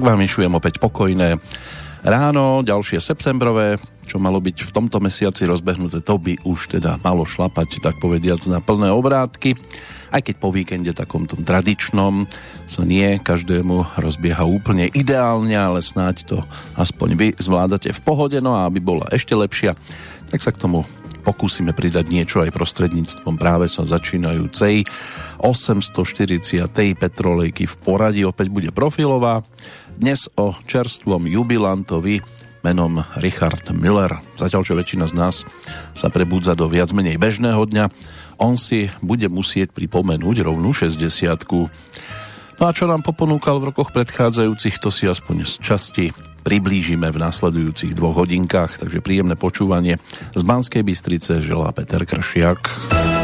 Tak vám vyšujem opäť pokojné ráno, ďalšie septembrové, čo malo byť v tomto mesiaci rozbehnuté, to by už teda malo šlapať, tak povediac, na plné obrátky. Aj keď po víkende takom tom tradičnom sa nie každému rozbieha úplne ideálne, ale snáď to aspoň vy zvládate v pohode, no a aby bola ešte lepšia, tak sa k tomu pokúsime pridať niečo aj prostredníctvom práve sa začínajúcej 840. petrolejky v poradí opäť bude profilová. Dnes o čerstvom jubilantovi menom Richard Müller. Zatiaľ, čo väčšina z nás sa prebudza do viac menej bežného dňa, on si bude musieť pripomenúť rovnú 60 No a čo nám poponúkal v rokoch predchádzajúcich, to si aspoň z časti priblížime v následujúcich dvoch hodinkách, takže príjemné počúvanie z Banskej Bystrice želá Peter Kršiak.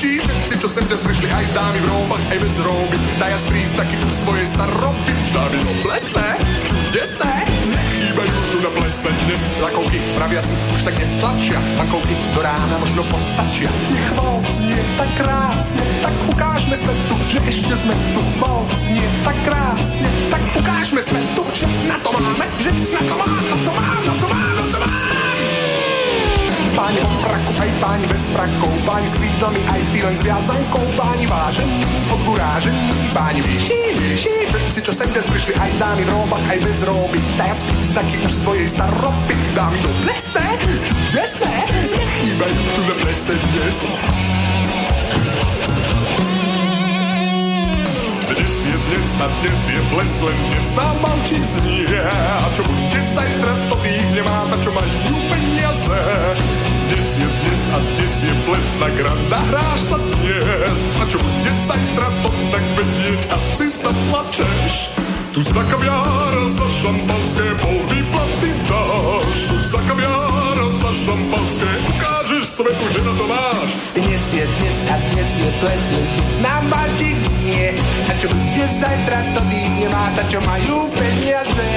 Nižší, všetci, čo sem dnes prišli, aj dámy v róbach, aj bez róby, dajac prísť taký u svojej staroby, dámy no plesné, čudesné, nechýbajú tu na plese dnes, lakovky pravia si, už tak netlačia, lakovky do rána možno postačia, nech moc nie tak krásne, tak ukážme svetu, že ešte sme tu, moc nie tak krásne, tak ukážme svetu, že na to máme, že na to máme, na to máme, na to máme. Páni vo fraku, aj páni bez frakov, páni s krídlami, aj ty len s viazankou, páni vážení, podgurážení, páni vyšší, vyšší, všetci, čo sem dnes prišli, aj dámy v róbach, aj bez róby, dajac príznaky už svojej staropy, dámy do lesné, čudesné, nechýbajú tu na plese dnes. Dnes je dnes a dnes je ples, len dnes nám malčík znie. A čo bude zajtra, to tých nemá, ta čo majú peniaze. Dnes je dnes a dnes je ples na granda, hráš sa dnes. A čo bude zajtra, to tak vedieť, asi sa plačeš. Tu za kaviár, za šampanské pol výplaty dáš. Za kaviár, za šampanské ukážeš svetu, že na to máš. Dnes je dnes a dnes je ples, dnes nám balčík znie. A čo bude zajtra, to tých nemá, ta čo majú peniaze.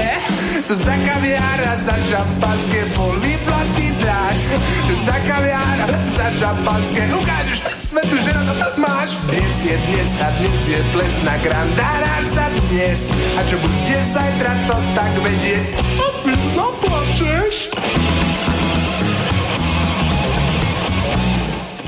Tu za kaviár, za šampanské pol výplaty dáš. Tu za kaviár, za šampanské ukážeš svetu, že na to máš. Dnes je dnes a dnes je ples na grandáráš sa dnes. A čo bude zajtra, to tak vedieť. Asi zaplačeš.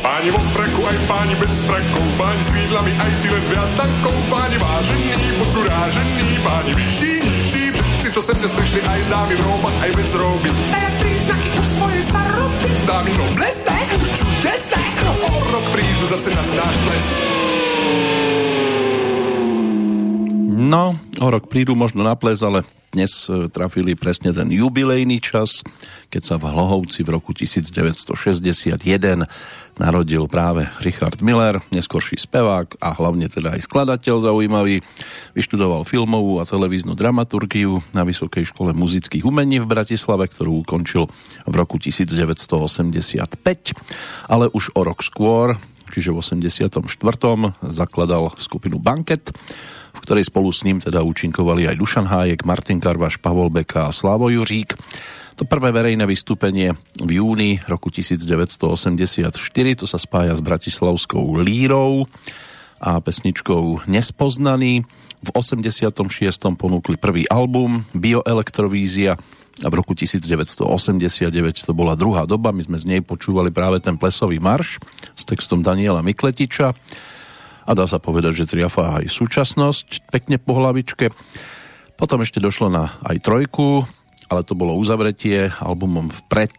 Páni vo freku, aj páni bez frekov, páni s krídlami, aj ty len s viacankou, páni vážení, podurážení, páni vyšší, nižší, všetci, čo sem dnes prišli, aj dámy v róbach, aj bez róby. Dajac príznaky už svojej staroby. Dámy no blesné, čudesné, o rok prídu zase na náš ples. No, o rok prídu možno na ples, ale dnes e, trafili presne ten jubilejný čas, keď sa v Hlohovci v roku 1961 narodil práve Richard Miller, neskorší spevák a hlavne teda aj skladateľ zaujímavý. Vyštudoval filmovú a televíznu dramaturgiu na Vysokej škole muzických umení v Bratislave, ktorú ukončil v roku 1985, ale už o rok skôr, čiže v 84. zakladal skupinu Banket, v ktorej spolu s ním teda účinkovali aj Dušan Hájek, Martin Karvaš, Pavol Beka a Slavo Juřík. To prvé verejné vystúpenie v júni roku 1984, to sa spája s Bratislavskou lírou a pesničkou Nespoznaný. V 86. ponúkli prvý album Bioelektrovízia a v roku 1989 to bola druhá doba, my sme z nej počúvali práve ten plesový marš s textom Daniela Mikletiča a dá sa povedať, že triafa aj súčasnosť pekne po hlavičke. Potom ešte došlo na aj trojku, ale to bolo uzavretie. Albumom vpred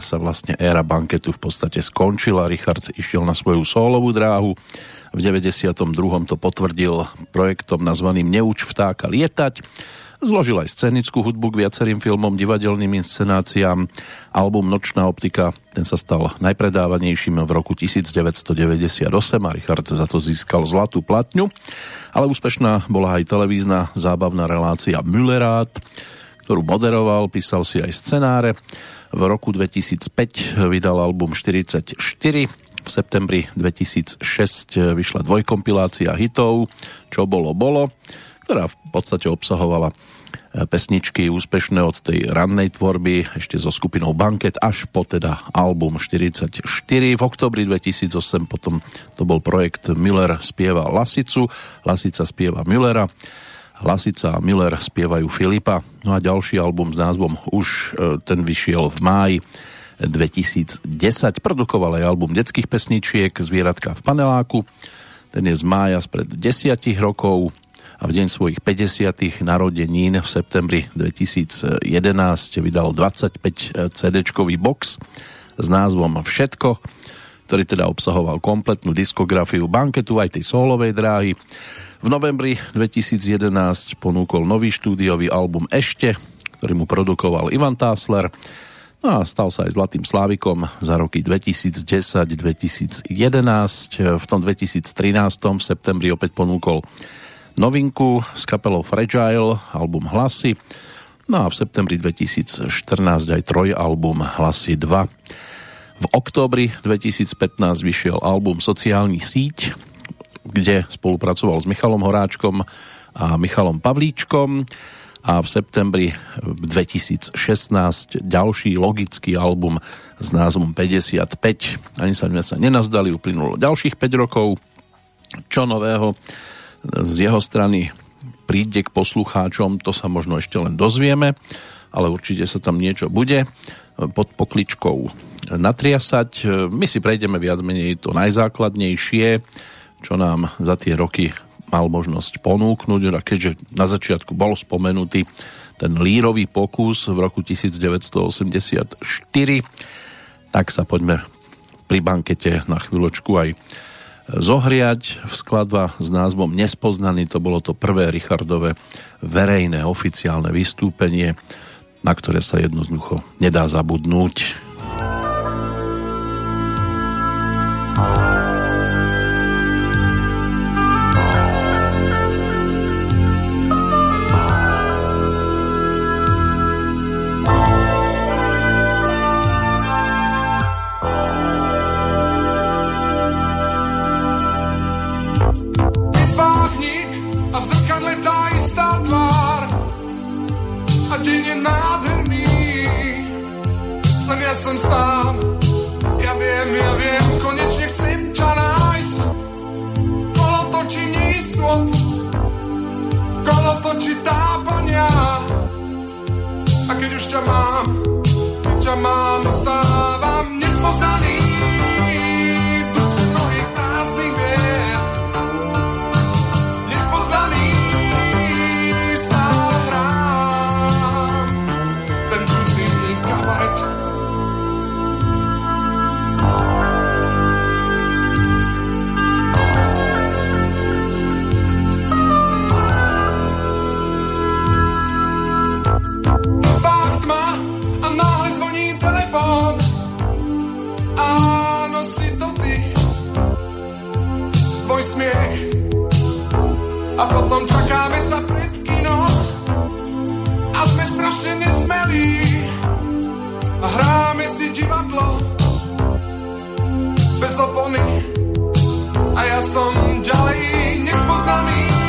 sa vlastne éra banketu v podstate skončila. Richard išiel na svoju solovú dráhu V 92. to potvrdil projektom nazvaným Neuč vtáka lietať. Zložil aj scenickú hudbu k viacerým filmom, divadelným inscenáciám. Album Nočná optika, ten sa stal najpredávanejším v roku 1998 a Richard za to získal zlatú platňu. Ale úspešná bola aj televízna zábavná relácia Müllerát, ktorú moderoval, písal si aj scenáre. V roku 2005 vydal album 44, v septembri 2006 vyšla dvojkompilácia hitov Čo bolo, bolo ktorá v podstate obsahovala e, pesničky úspešné od tej rannej tvorby ešte so skupinou Banket až po teda album 44. V oktobri 2008 potom to bol projekt Miller spieva Lasicu, Lasica spieva Müllera, Lasica a Miller spievajú Filipa. No a ďalší album s názvom už e, ten vyšiel v máji 2010. Produkoval aj album detských pesničiek Zvieratka v paneláku. Ten je z mája spred desiatich rokov a v deň svojich 50. narodenín v septembri 2011 vydal 25 CD-čkový box s názvom Všetko, ktorý teda obsahoval kompletnú diskografiu banketu aj tej solovej dráhy. V novembri 2011 ponúkol nový štúdiový album Ešte, ktorý mu produkoval Ivan Tásler No a stal sa aj Zlatým Slávikom za roky 2010-2011. V tom 2013 v septembri opäť ponúkol novinku s kapelou Fragile, album Hlasy. No a v septembri 2014 aj trojalbum Hlasy 2. V októbri 2015 vyšiel album Sociálny síť, kde spolupracoval s Michalom Horáčkom a Michalom Pavlíčkom a v septembri 2016 ďalší logický album s názvom 55. Ani sa sme sa nenazdali, uplynulo ďalších 5 rokov. Čo nového z jeho strany príde k poslucháčom, to sa možno ešte len dozvieme, ale určite sa tam niečo bude pod pokličkou natriasať. My si prejdeme viac menej to najzákladnejšie, čo nám za tie roky mal možnosť ponúknuť, a keďže na začiatku bol spomenutý ten lírový pokus v roku 1984, tak sa poďme pri bankete na chvíľočku aj zohriať v skladba s názvom Nespoznaný. To bolo to prvé Richardové verejné oficiálne vystúpenie, na ktoré sa jednoducho nedá zabudnúť. Ja som sám. Ja viem, ja viem, konečne chcem ťa nájsť. Kolo točí neistôt Kolo točí tápania. A keď už ťa mám, ťa mám, stávam nespoznaný a potom čakáme sa pred kino. A sme strašne nesmelí. A hráme si divadlo. Bez opony. A ja som ďalej nespoznaný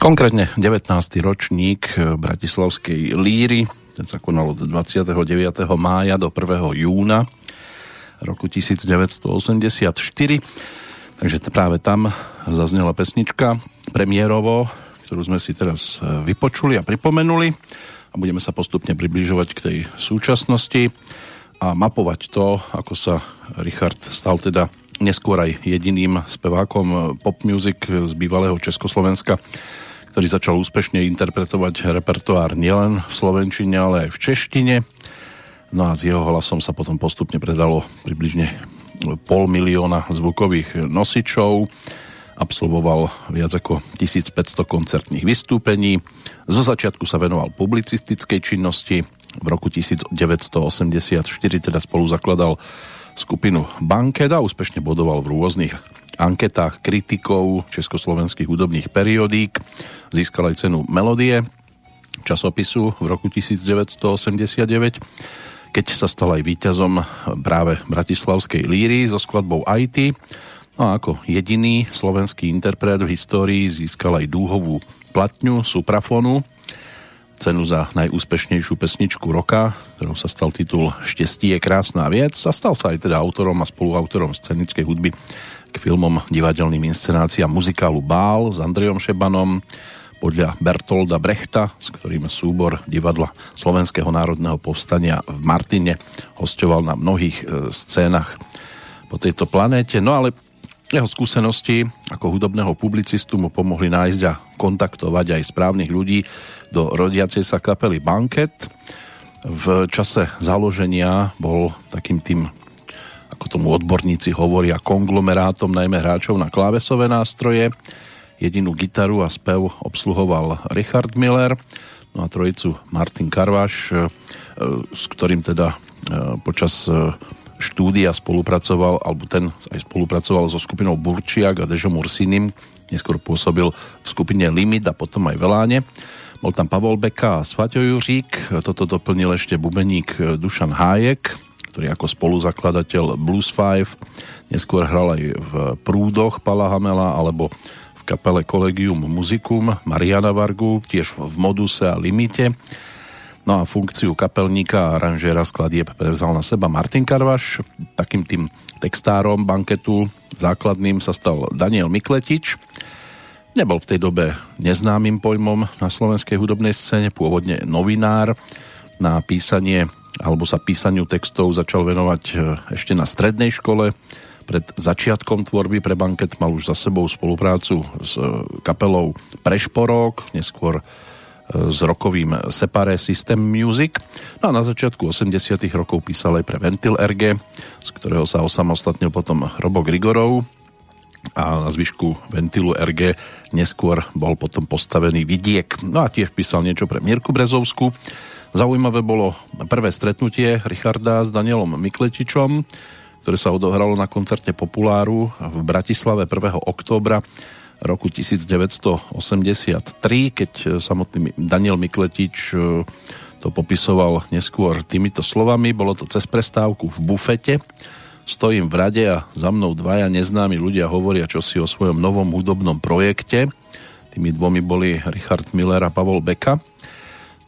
Konkrétne 19. ročník eh, Bratislavskej líry, ten sa konal od 29. mája do 1. júna roku 1984. Takže práve tam zaznela pesnička premiérovo, ktorú sme si teraz eh, vypočuli a pripomenuli a budeme sa postupne približovať k tej súčasnosti a mapovať to, ako sa Richard stal teda neskôr aj jediným spevákom eh, pop music z bývalého Československa, ktorý začal úspešne interpretovať repertoár nielen v slovenčine, ale aj v češtine. No a s jeho hlasom sa potom postupne predalo približne pol milióna zvukových nosičov. Absolvoval viac ako 1500 koncertných vystúpení. Zo začiatku sa venoval publicistickej činnosti. V roku 1984 teda spolu zakladal skupinu Banket a úspešne bodoval v rôznych anketách kritikov československých hudobných periodík. Získal aj cenu Melodie časopisu v roku 1989, keď sa stal aj víťazom práve Bratislavskej líry so skladbou IT. No a ako jediný slovenský interpret v histórii získal aj dúhovú platňu Suprafonu, cenu za najúspešnejšiu pesničku roka, ktorou sa stal titul Štestí je krásná vec a stal sa aj teda autorom a spoluautorom scenickej hudby k filmom, divadelným inscenáciám muzikálu Bál s Andrejom Šebanom, podľa Bertolda Brechta, s ktorým súbor divadla Slovenského národného povstania v Martine hostoval na mnohých e, scénach po tejto planéte. No ale jeho skúsenosti ako hudobného publicistu mu pomohli nájsť a kontaktovať aj správnych ľudí do rodiacej sa kapely Banket. V čase založenia bol takým tým ako tomu odborníci hovoria, konglomerátom najmä hráčov na klávesové nástroje. Jedinú gitaru a spev obsluhoval Richard Miller, no a trojicu Martin Karvaš, e, s ktorým teda e, počas e, štúdia spolupracoval, alebo ten aj spolupracoval so skupinou Burčiak a Dežom Ursinim, neskôr pôsobil v skupine Limit a potom aj Veláne. Bol tam Pavol Beka a Svaťo Juřík, toto doplnil ešte bubeník Dušan Hájek, ktorý ako spoluzakladateľ Blues 5 neskôr hral aj v Prúdoch Pala Hamela alebo kapele Collegium Musicum Mariana Vargu, tiež v Moduse a Limite. No a funkciu kapelníka a aranžéra skladieb prevzal na seba Martin Karvaš. Takým tým textárom banketu základným sa stal Daniel Mikletič. Nebol v tej dobe neznámym pojmom na slovenskej hudobnej scéne, pôvodne novinár na písanie alebo sa písaniu textov začal venovať e, ešte na strednej škole. Pred začiatkom tvorby pre banket mal už za sebou spoluprácu s e, kapelou Prešporok, neskôr e, s rokovým Separe System Music. No a na začiatku 80 rokov písal aj pre Ventil RG, z ktorého sa osamostatnil potom Robo Grigorov a na zvyšku Ventilu RG neskôr bol potom postavený Vidiek. No a tiež písal niečo pre Mirku Brezovsku, Zaujímavé bolo prvé stretnutie Richarda s Danielom Mikletičom, ktoré sa odohralo na koncerte Populáru v Bratislave 1. októbra roku 1983, keď samotný Daniel Mikletič e, to popisoval neskôr týmito slovami. Bolo to cez prestávku v bufete. Stojím v rade a za mnou dvaja neznámi ľudia hovoria čo si o svojom novom hudobnom projekte. Tými dvomi boli Richard Miller a Pavol Beka.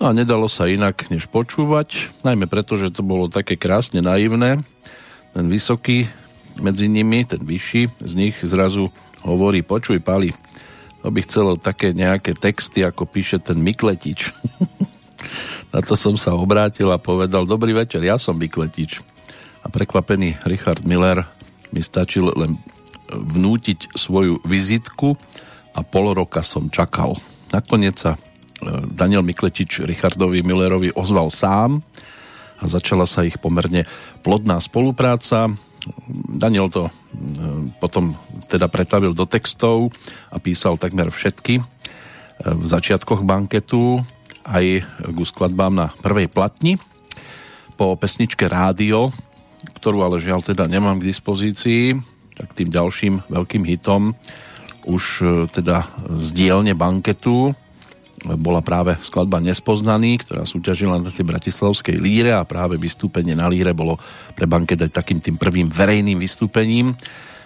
No a nedalo sa inak než počúvať, najmä preto, že to bolo také krásne naivné. Ten vysoký medzi nimi, ten vyšší, z nich zrazu hovorí, počuj Pali, to by chcelo také nejaké texty, ako píše ten Mikletič. Na to som sa obrátil a povedal, dobrý večer, ja som Mikletič. A prekvapený Richard Miller mi stačil len vnútiť svoju vizitku a pol roka som čakal. Nakoniec sa e, Daniel Mikletič Richardovi Millerovi ozval sám a začala sa ich pomerne plodná spolupráca. Daniel to e, potom teda pretavil do textov a písal takmer všetky e, v začiatkoch banketu aj ku skladbám na prvej platni. Po pesničke Rádio, ktorú ale žiaľ teda nemám k dispozícii, tak tým ďalším veľkým hitom už e, teda z dielne banketu bola práve skladba Nespoznaný, ktorá súťažila na tej bratislavskej líre a práve vystúpenie na líre bolo pre banket aj takým tým prvým verejným vystúpením.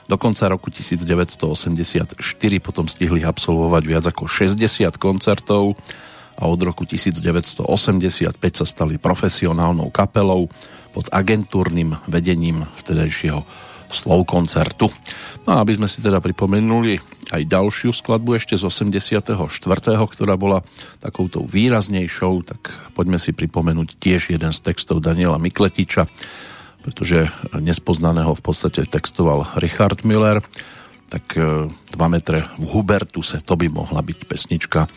Do konca roku 1984 potom stihli absolvovať viac ako 60 koncertov a od roku 1985 sa stali profesionálnou kapelou pod agentúrnym vedením vtedajšieho slov koncertu. No a aby sme si teda pripomenuli aj ďalšiu skladbu ešte z 84., ktorá bola takouto výraznejšou, tak poďme si pripomenúť tiež jeden z textov Daniela Mikletiča, pretože nespoznaného v podstate textoval Richard Miller, tak 2 e, metre v Hubertuse, to by mohla byť pesnička,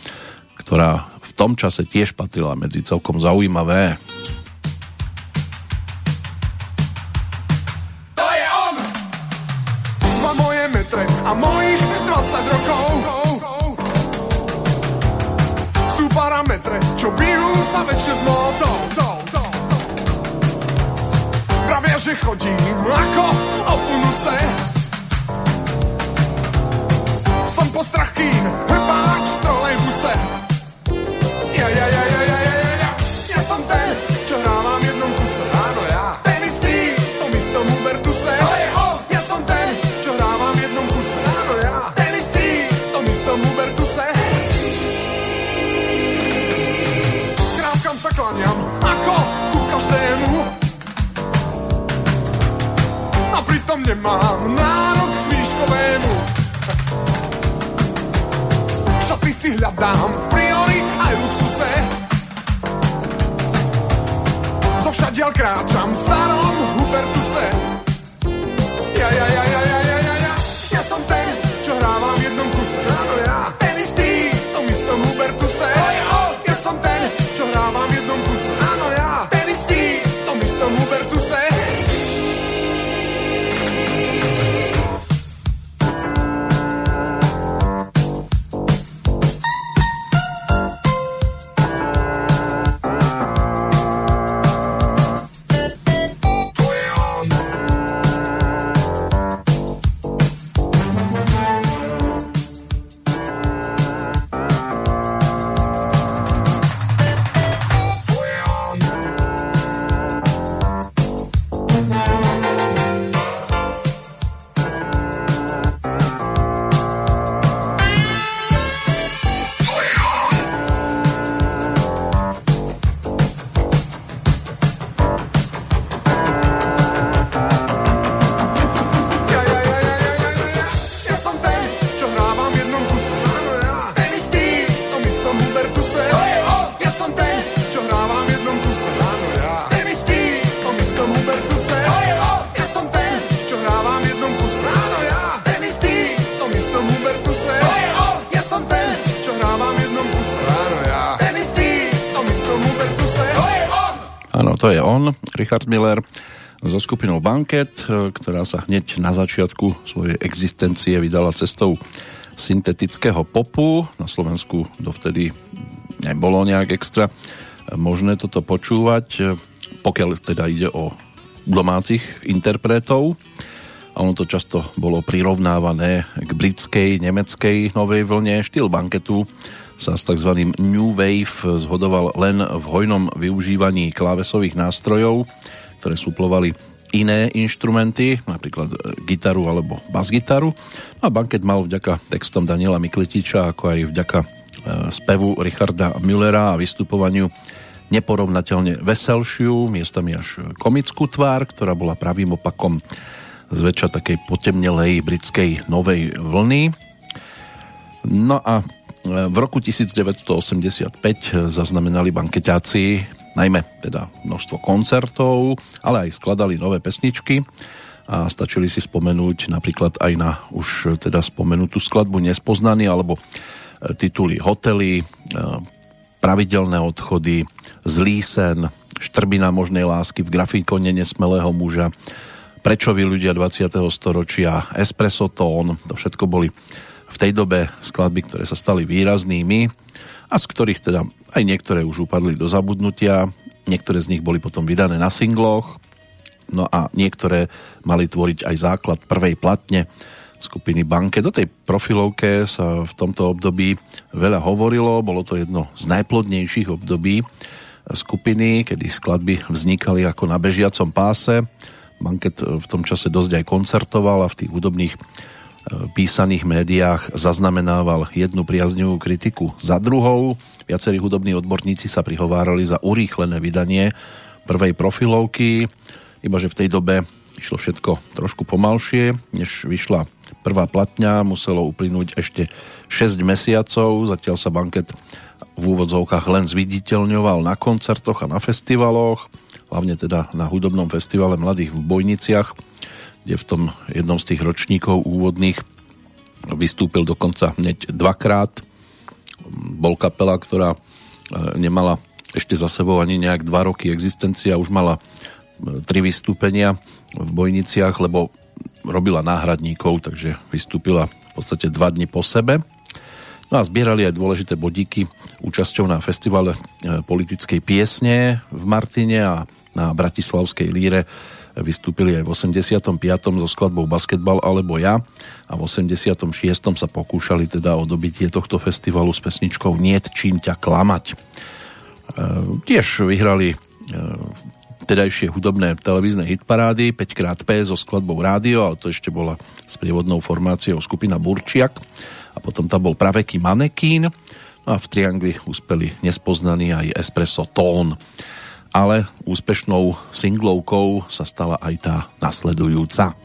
ktorá v tom čase tiež patrila medzi celkom zaujímavé. Chodím ako o funuse. Som postrachkým, pritom nemám nárok výškovému. Šaty si hľadám v priori aj luxuse. Zo všadiaľ kráčam v starom Hubertuse. Ja, ja, ja, ja, ja, ja, ja, ja, ja som ten, čo hrávam v jednom kuse. Áno, ja, Richard Miller so skupinou Banket, e, ktorá sa hneď na začiatku svojej existencie vydala cestou syntetického popu. Na Slovensku dovtedy nebolo nejak extra možné toto počúvať, e, pokiaľ teda ide o domácich interpretov. A ono to často bolo prirovnávané k britskej, nemeckej novej vlne. Štýl banketu sa s tzv. New Wave zhodoval len v hojnom využívaní klávesových nástrojov, ktoré suplovali iné inštrumenty, napríklad e, gitaru alebo basgitaru. No a banket mal vďaka textom Daniela Mikletiča, ako aj vďaka e, spevu Richarda Müllera a vystupovaniu neporovnateľne veselšiu, miestami až komickú tvár, ktorá bola pravým opakom zväčša takej potemnelej britskej novej vlny. No a v roku 1985 zaznamenali bankeťáci najmä teda množstvo koncertov, ale aj skladali nové pesničky a stačili si spomenúť napríklad aj na už teda spomenutú skladbu Nespoznaný alebo e, tituly Hotely, e, Pravidelné odchody, Zlý sen, Štrbina možnej lásky v grafikone nesmelého muža, Prečo vy ľudia 20. storočia, Espresso Tón, to všetko boli v tej dobe skladby, ktoré sa stali výraznými a z ktorých teda aj niektoré už upadli do zabudnutia, niektoré z nich boli potom vydané na singloch, no a niektoré mali tvoriť aj základ prvej platne skupiny Banke. Do tej profilovke sa v tomto období veľa hovorilo, bolo to jedno z najplodnejších období skupiny, kedy skladby vznikali ako na bežiacom páse. Banket v tom čase dosť aj koncertoval a v tých hudobných písaných médiách zaznamenával jednu priaznivú kritiku za druhou. Viacerí hudobní odborníci sa prihovárali za urýchlené vydanie prvej profilovky, iba že v tej dobe išlo všetko trošku pomalšie, než vyšla prvá platňa, muselo uplynúť ešte 6 mesiacov, zatiaľ sa banket v úvodzovkách len zviditeľňoval na koncertoch a na festivaloch, hlavne teda na hudobnom festivale Mladých v Bojniciach, kde v tom jednom z tých ročníkov úvodných vystúpil dokonca hneď dvakrát. Bol kapela, ktorá e, nemala ešte za sebou ani nejak dva roky existencia, už mala e, tri vystúpenia v Bojniciach, lebo robila náhradníkov, takže vystúpila v podstate dva dni po sebe. No a zbierali aj dôležité bodíky účasťou na festivale e, politickej piesne v Martine a na Bratislavskej líre vystúpili aj v 85. so skladbou Basketbal alebo ja a v 86. sa pokúšali teda o dobitie tohto festivalu s pesničkou Niet čím ťa klamať. E, tiež vyhrali e, tedajšie hudobné televízne hitparády 5xP so skladbou Rádio, ale to ešte bola s prievodnou formáciou skupina Burčiak a potom tam bol praveký Manekín no a v Triangli uspeli nespoznaný aj Espresso Tón ale úspešnou singlovkou sa stala aj tá nasledujúca.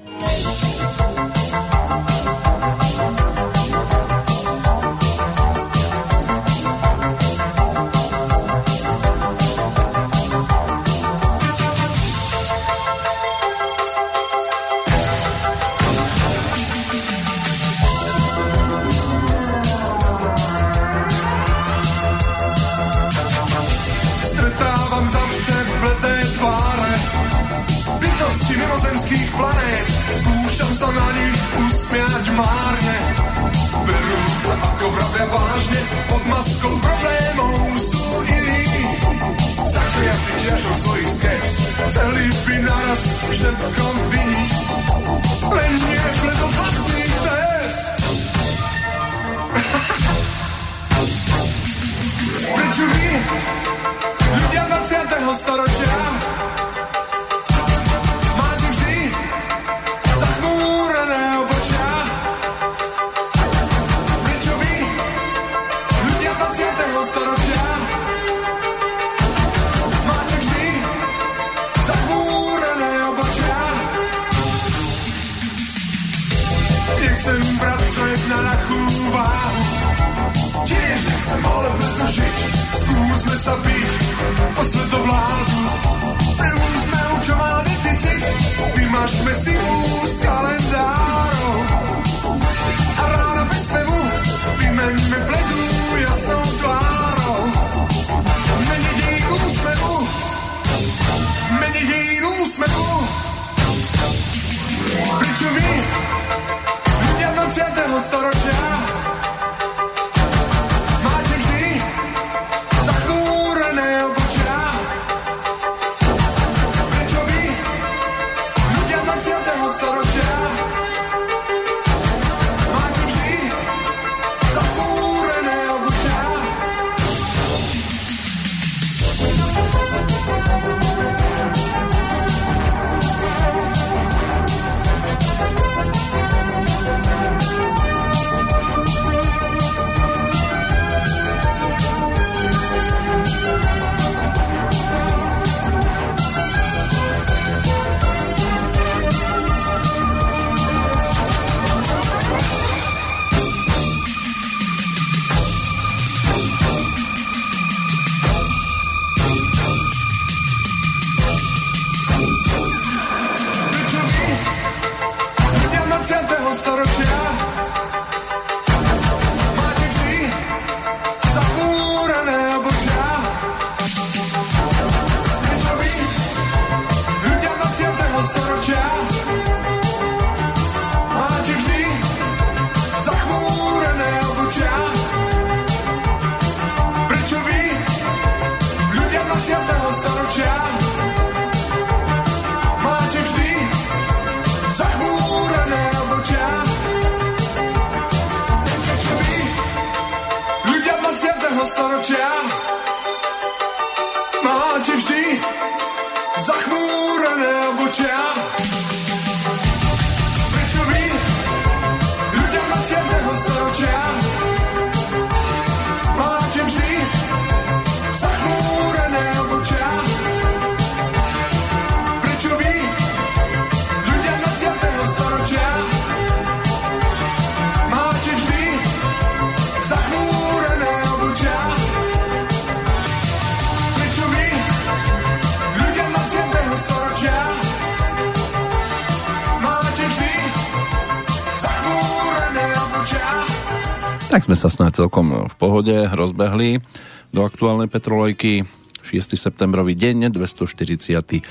Sme sa snáď celkom v pohode rozbehli do aktuálnej petrolojky. 6. septembrový deň, 249.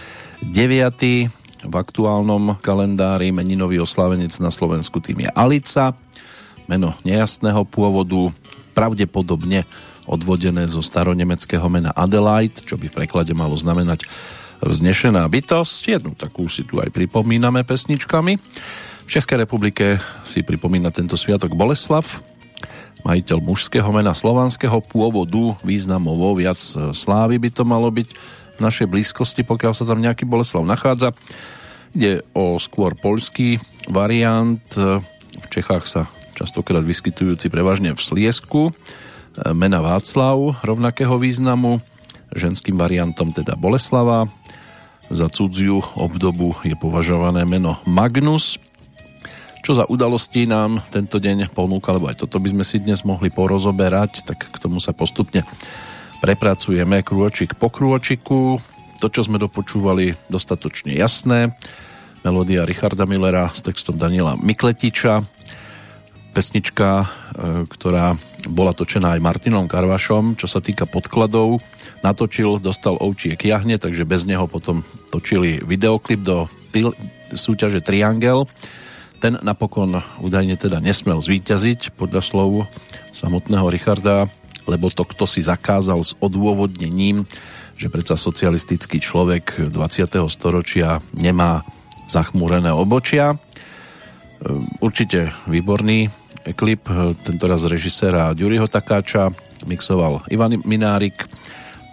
v aktuálnom kalendári meninový oslávenec na Slovensku tým je Alica, meno nejasného pôvodu, pravdepodobne odvodené zo staronemeckého mena Adelaide, čo by v preklade malo znamenať vznešená bytosť. Jednu takú si tu aj pripomíname pesničkami. V Českej republike si pripomína tento sviatok Boleslav, majiteľ mužského mena slovanského pôvodu, významovo viac slávy by to malo byť v našej blízkosti, pokiaľ sa tam nejaký Boleslav nachádza. Ide o skôr poľský variant, v Čechách sa častokrát vyskytujúci prevažne v Sliesku, mena Václav rovnakého významu, ženským variantom teda Boleslava, za cudziu obdobu je považované meno Magnus, čo za udalosti nám tento deň ponúka, lebo aj toto by sme si dnes mohli porozoberať, tak k tomu sa postupne prepracujeme krôčik po krôčiku. To, čo sme dopočúvali, dostatočne jasné. Melódia Richarda Millera s textom Daniela Mikletiča. Pesnička, e, ktorá bola točená aj Martinom Karvašom, čo sa týka podkladov. Natočil, dostal ovčiek jahne, takže bez neho potom točili videoklip do súťaže Triangel ten napokon údajne teda nesmel zvíťaziť podľa slov samotného Richarda, lebo to kto si zakázal s odôvodnením, že predsa socialistický človek 20. storočia nemá zachmúrené obočia. Ehm, určite výborný klip, tentoraz režiséra Ďuriho Takáča, mixoval Ivan Minárik,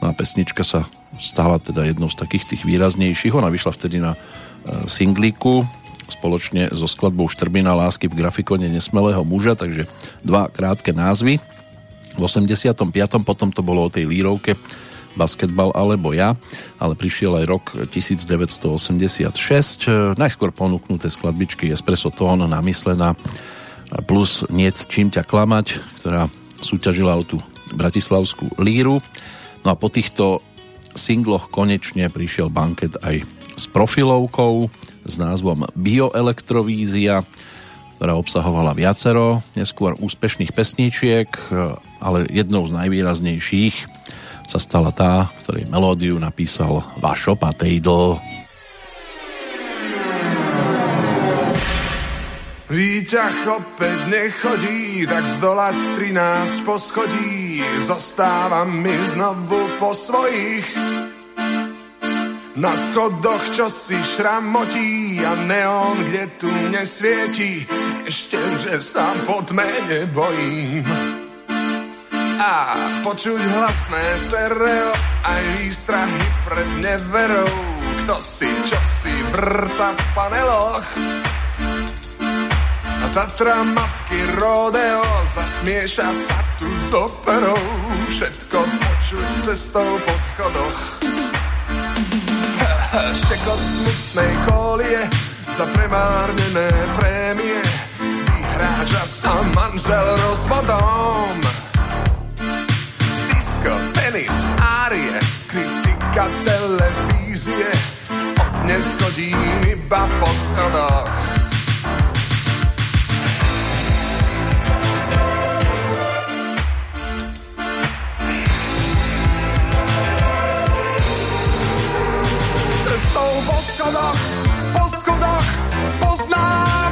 no a pesnička sa stala teda jednou z takých tých výraznejších. Ona vyšla vtedy na e, singlíku spoločne so skladbou Štrbina lásky v grafikone Nesmelého muža, takže dva krátke názvy. V 85. potom to bolo o tej lírovke Basketbal alebo ja, ale prišiel aj rok 1986. Najskôr ponúknuté skladbičky Espresso Tón, Namyslená plus Niet čím ťa klamať, ktorá súťažila o tú bratislavskú líru. No a po týchto singloch konečne prišiel banket aj s profilovkou, s názvom Bioelektrovízia, ktorá obsahovala viacero neskôr úspešných pesničiek, ale jednou z najvýraznejších sa stala tá, ktorej melódiu napísal Vašo Patejdl. Výťah opäť nechodí, tak zdolať 13 poschodí. Zostávam mi znovu po svojich na schodoch, čo si šramotí a neon, kde tu nesvieti, ešte, že sa po tme nebojím. A počuť hlasné stereo, aj výstrahy pred neverou, kto si, čo si vrta v paneloch. A Tatra matky rodeo zasmieša sa tu s operou, všetko počuť cestou po schodoch štekot smutnej kolie za premárnené prémie. Vyhráča sa manžel rozvodom. Disco, tenis, árie, kritika televízie. Od dnes chodím iba po schodoch. Schodach, po schodach, poznávam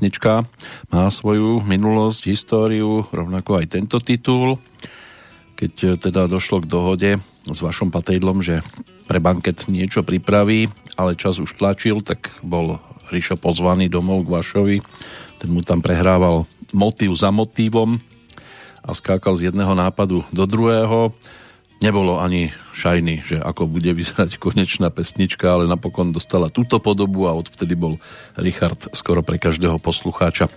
pesnička má svoju minulosť, históriu, rovnako aj tento titul. Keď e, teda došlo k dohode s vašom patejdlom, že pre banket niečo pripraví, ale čas už tlačil, tak bol Rišo pozvaný domov k Vašovi. Ten mu tam prehrával motív za motívom a skákal z jedného nápadu do druhého nebolo ani šajný, že ako bude vyzerať konečná pesnička, ale napokon dostala túto podobu a odvtedy bol Richard skoro pre každého poslucháča e,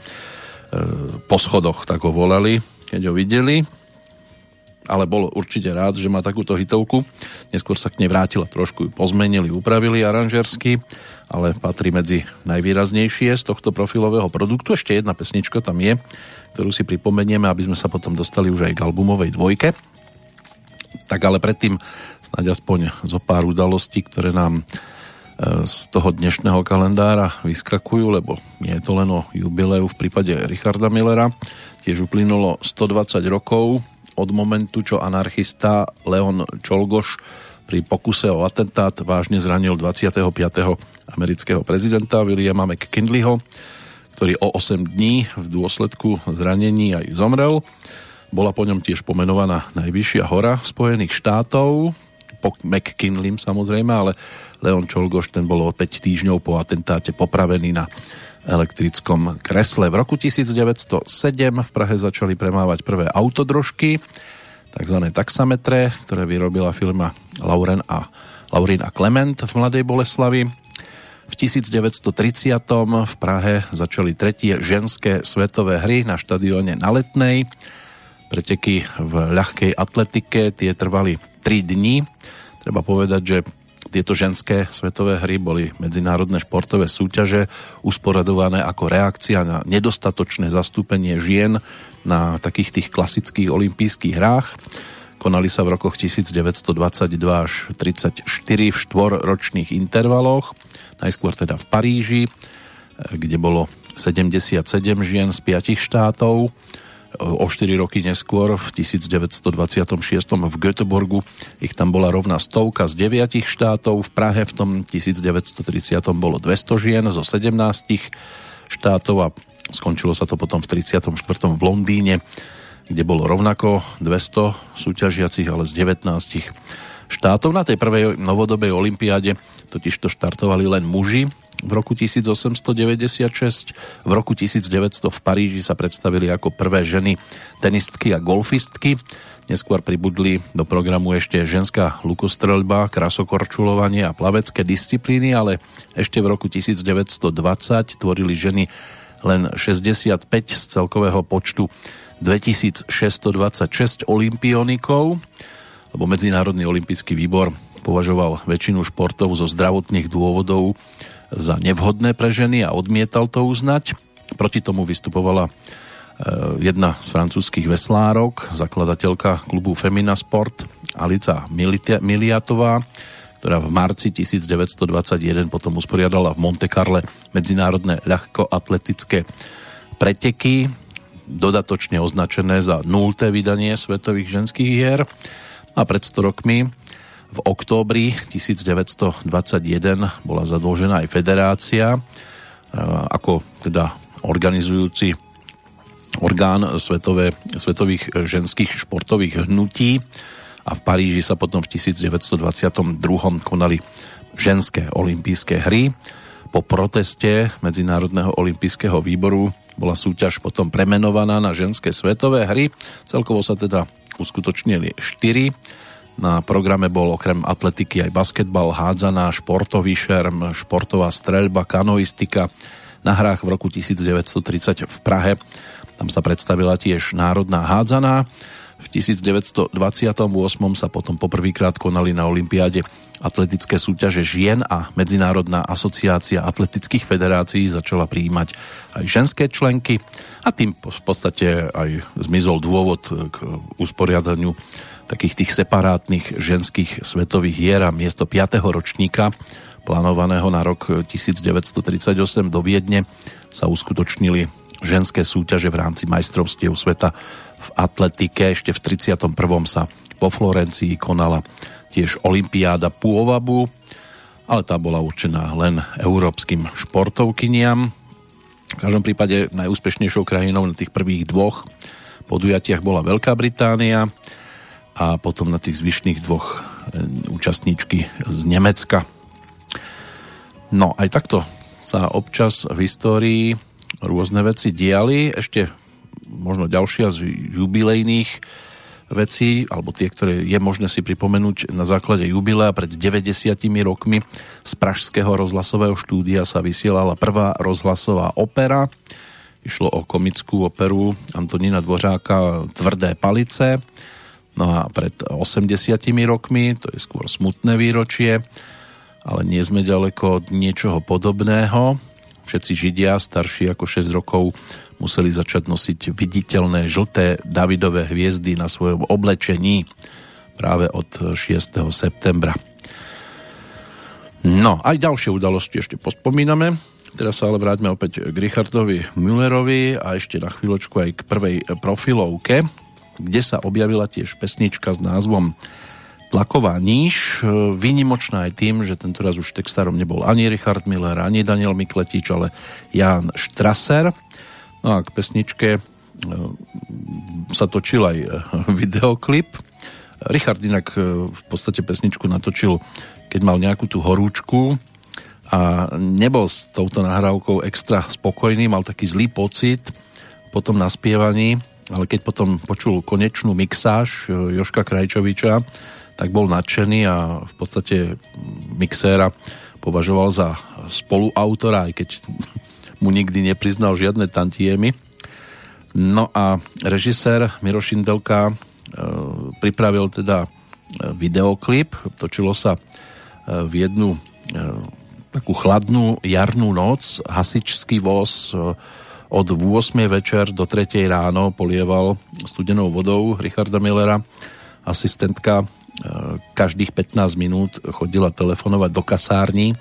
po schodoch, tak ho volali, keď ho videli. Ale bol určite rád, že má takúto hitovku. Neskôr sa k nej vrátila trošku, pozmenili, upravili aranžersky, ale patrí medzi najvýraznejšie z tohto profilového produktu. Ešte jedna pesnička tam je, ktorú si pripomenieme, aby sme sa potom dostali už aj k albumovej dvojke tak ale predtým snáď aspoň zo pár udalostí, ktoré nám e, z toho dnešného kalendára vyskakujú, lebo nie je to len o jubileu v prípade Richarda Millera. Tiež uplynulo 120 rokov od momentu, čo anarchista Leon Čolgoš pri pokuse o atentát vážne zranil 25. amerického prezidenta Williama McKinleyho, ktorý o 8 dní v dôsledku zranení aj zomrel. Bola po ňom tiež pomenovaná najvyššia hora Spojených štátov, po McKinleym samozrejme, ale Leon Čolgoš ten bol o 5 týždňov po atentáte popravený na elektrickom kresle. V roku 1907 v Prahe začali premávať prvé autodrožky, tzv. taxametre, ktoré vyrobila firma Lauren a, Laurin a Clement v Mladej Boleslavi. V 1930 v Prahe začali tretie ženské svetové hry na štadióne na Letnej. Preteky v ľahkej atletike tie trvali 3 dní. Treba povedať, že tieto ženské svetové hry boli medzinárodné športové súťaže usporadované ako reakcia na nedostatočné zastúpenie žien na takých tých klasických olympijských hrách. Konali sa v rokoch 1922 až 34 v štvorročných intervaloch, najskôr teda v Paríži, kde bolo 77 žien z 5 štátov o 4 roky neskôr v 1926 v Göteborgu ich tam bola rovná stovka z 9 štátov, v Prahe v tom 1930 bolo 200 žien zo 17 štátov a skončilo sa to potom v 34. v Londýne, kde bolo rovnako 200 súťažiacich, ale z 19 štátov. Na tej prvej novodobej olympiáde totiž to štartovali len muži, v roku 1896. V roku 1900 v Paríži sa predstavili ako prvé ženy tenistky a golfistky. Neskôr pribudli do programu ešte ženská lukostreľba, krasokorčulovanie a plavecké disciplíny, ale ešte v roku 1920 tvorili ženy len 65 z celkového počtu 2626 olimpionikov, lebo Medzinárodný olimpijský výbor považoval väčšinu športov zo zdravotných dôvodov za nevhodné pre ženy a odmietal to uznať. Proti tomu vystupovala e, jedna z francúzských veslárok, zakladateľka klubu Femina Sport Alica Miliatová, ktorá v marci 1921 potom usporiadala v Monte Carle medzinárodné ľahkoatletické preteky, dodatočne označené za nulté vydanie svetových ženských hier. A pred 100 rokmi v októbri 1921 bola zadlžená aj federácia e, ako teda organizujúci orgán svetové, svetových ženských športových hnutí a v Paríži sa potom v 1922 konali ženské olympijské hry. Po proteste Medzinárodného olympijského výboru bola súťaž potom premenovaná na ženské svetové hry. Celkovo sa teda uskutočnili 4 na programe bol okrem atletiky aj basketbal, hádzaná, športový šerm, športová streľba, kanoistika. Na hrách v roku 1930 v Prahe tam sa predstavila tiež národná hádzaná. V 1928 sa potom poprvýkrát konali na Olympiáde atletické súťaže žien a Medzinárodná asociácia atletických federácií začala prijímať aj ženské členky a tým v podstate aj zmizol dôvod k usporiadaniu takých tých separátnych ženských svetových hier a miesto 5. ročníka plánovaného na rok 1938 do Viedne sa uskutočnili ženské súťaže v rámci majstrovstiev sveta v atletike. Ešte v 31. sa vo Florencii konala tiež Olympiáda pôvabu, ale tá bola určená len európskym športovkyniam. V každom prípade najúspešnejšou krajinou na tých prvých dvoch podujatiach bola Veľká Británia a potom na tých zvyšných dvoch e, účastníčky z Nemecka. No aj takto sa občas v histórii rôzne veci diali. Ešte možno ďalšia z jubilejných vecí, alebo tie, ktoré je možné si pripomenúť na základe jubilea pred 90 rokmi z Pražského rozhlasového štúdia sa vysielala prvá rozhlasová opera. Išlo o komickú operu Antonína Dvořáka Tvrdé palice. No a pred 80 rokmi, to je skôr smutné výročie, ale nie sme ďaleko od niečoho podobného. Všetci Židia starší ako 6 rokov museli začať nosiť viditeľné žlté Davidové hviezdy na svojom oblečení práve od 6. septembra. No, aj ďalšie udalosti ešte pospomíname. Teraz sa ale vráťme opäť k Richardovi Müllerovi a ešte na chvíľočku aj k prvej profilovke, kde sa objavila tiež pesnička s názvom Tlaková níž, výnimočná aj tým, že tento raz už textárom nebol ani Richard Miller, ani Daniel Mikletič, ale Jan Strasser. No a k pesničke e, sa točil aj e, videoklip. Richard inak e, v podstate pesničku natočil, keď mal nejakú tú horúčku a nebol s touto nahrávkou extra spokojný, mal taký zlý pocit po tom naspievaní, ale keď potom počul konečnú mixáž Joška Krajčoviča, tak bol nadšený a v podstate mixéra považoval za spoluautora, aj keď mu nikdy nepriznal žiadne tantiemy. No a režisér Miro Šindelka e, pripravil teda e, videoklip, točilo sa v jednu takú chladnú jarnú noc, hasičský voz od 8. večer do 3. ráno polieval studenou vodou Richarda Millera. Asistentka e, každých 15 minút chodila telefonovať do kasární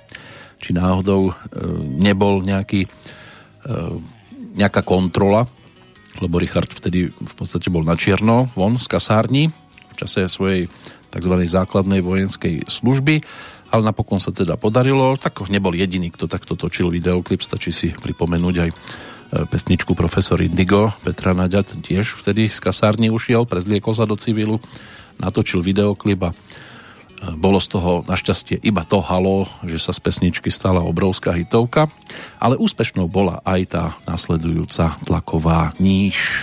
či náhodou e, nebol nejaký, e, nejaká kontrola, lebo Richard vtedy v podstate bol na čierno von z kasárni v čase svojej tzv. základnej vojenskej služby, ale napokon sa teda podarilo, tak nebol jediný, kto takto točil videoklip, stačí si pripomenúť aj pesničku Profesor Indigo, Petra Naďat tiež vtedy z kasárny ušiel, prezliekol sa do civilu, natočil videoklip a bolo z toho našťastie iba to halo, že sa z pesničky stala obrovská hitovka, ale úspešnou bola aj tá nasledujúca tlaková níž.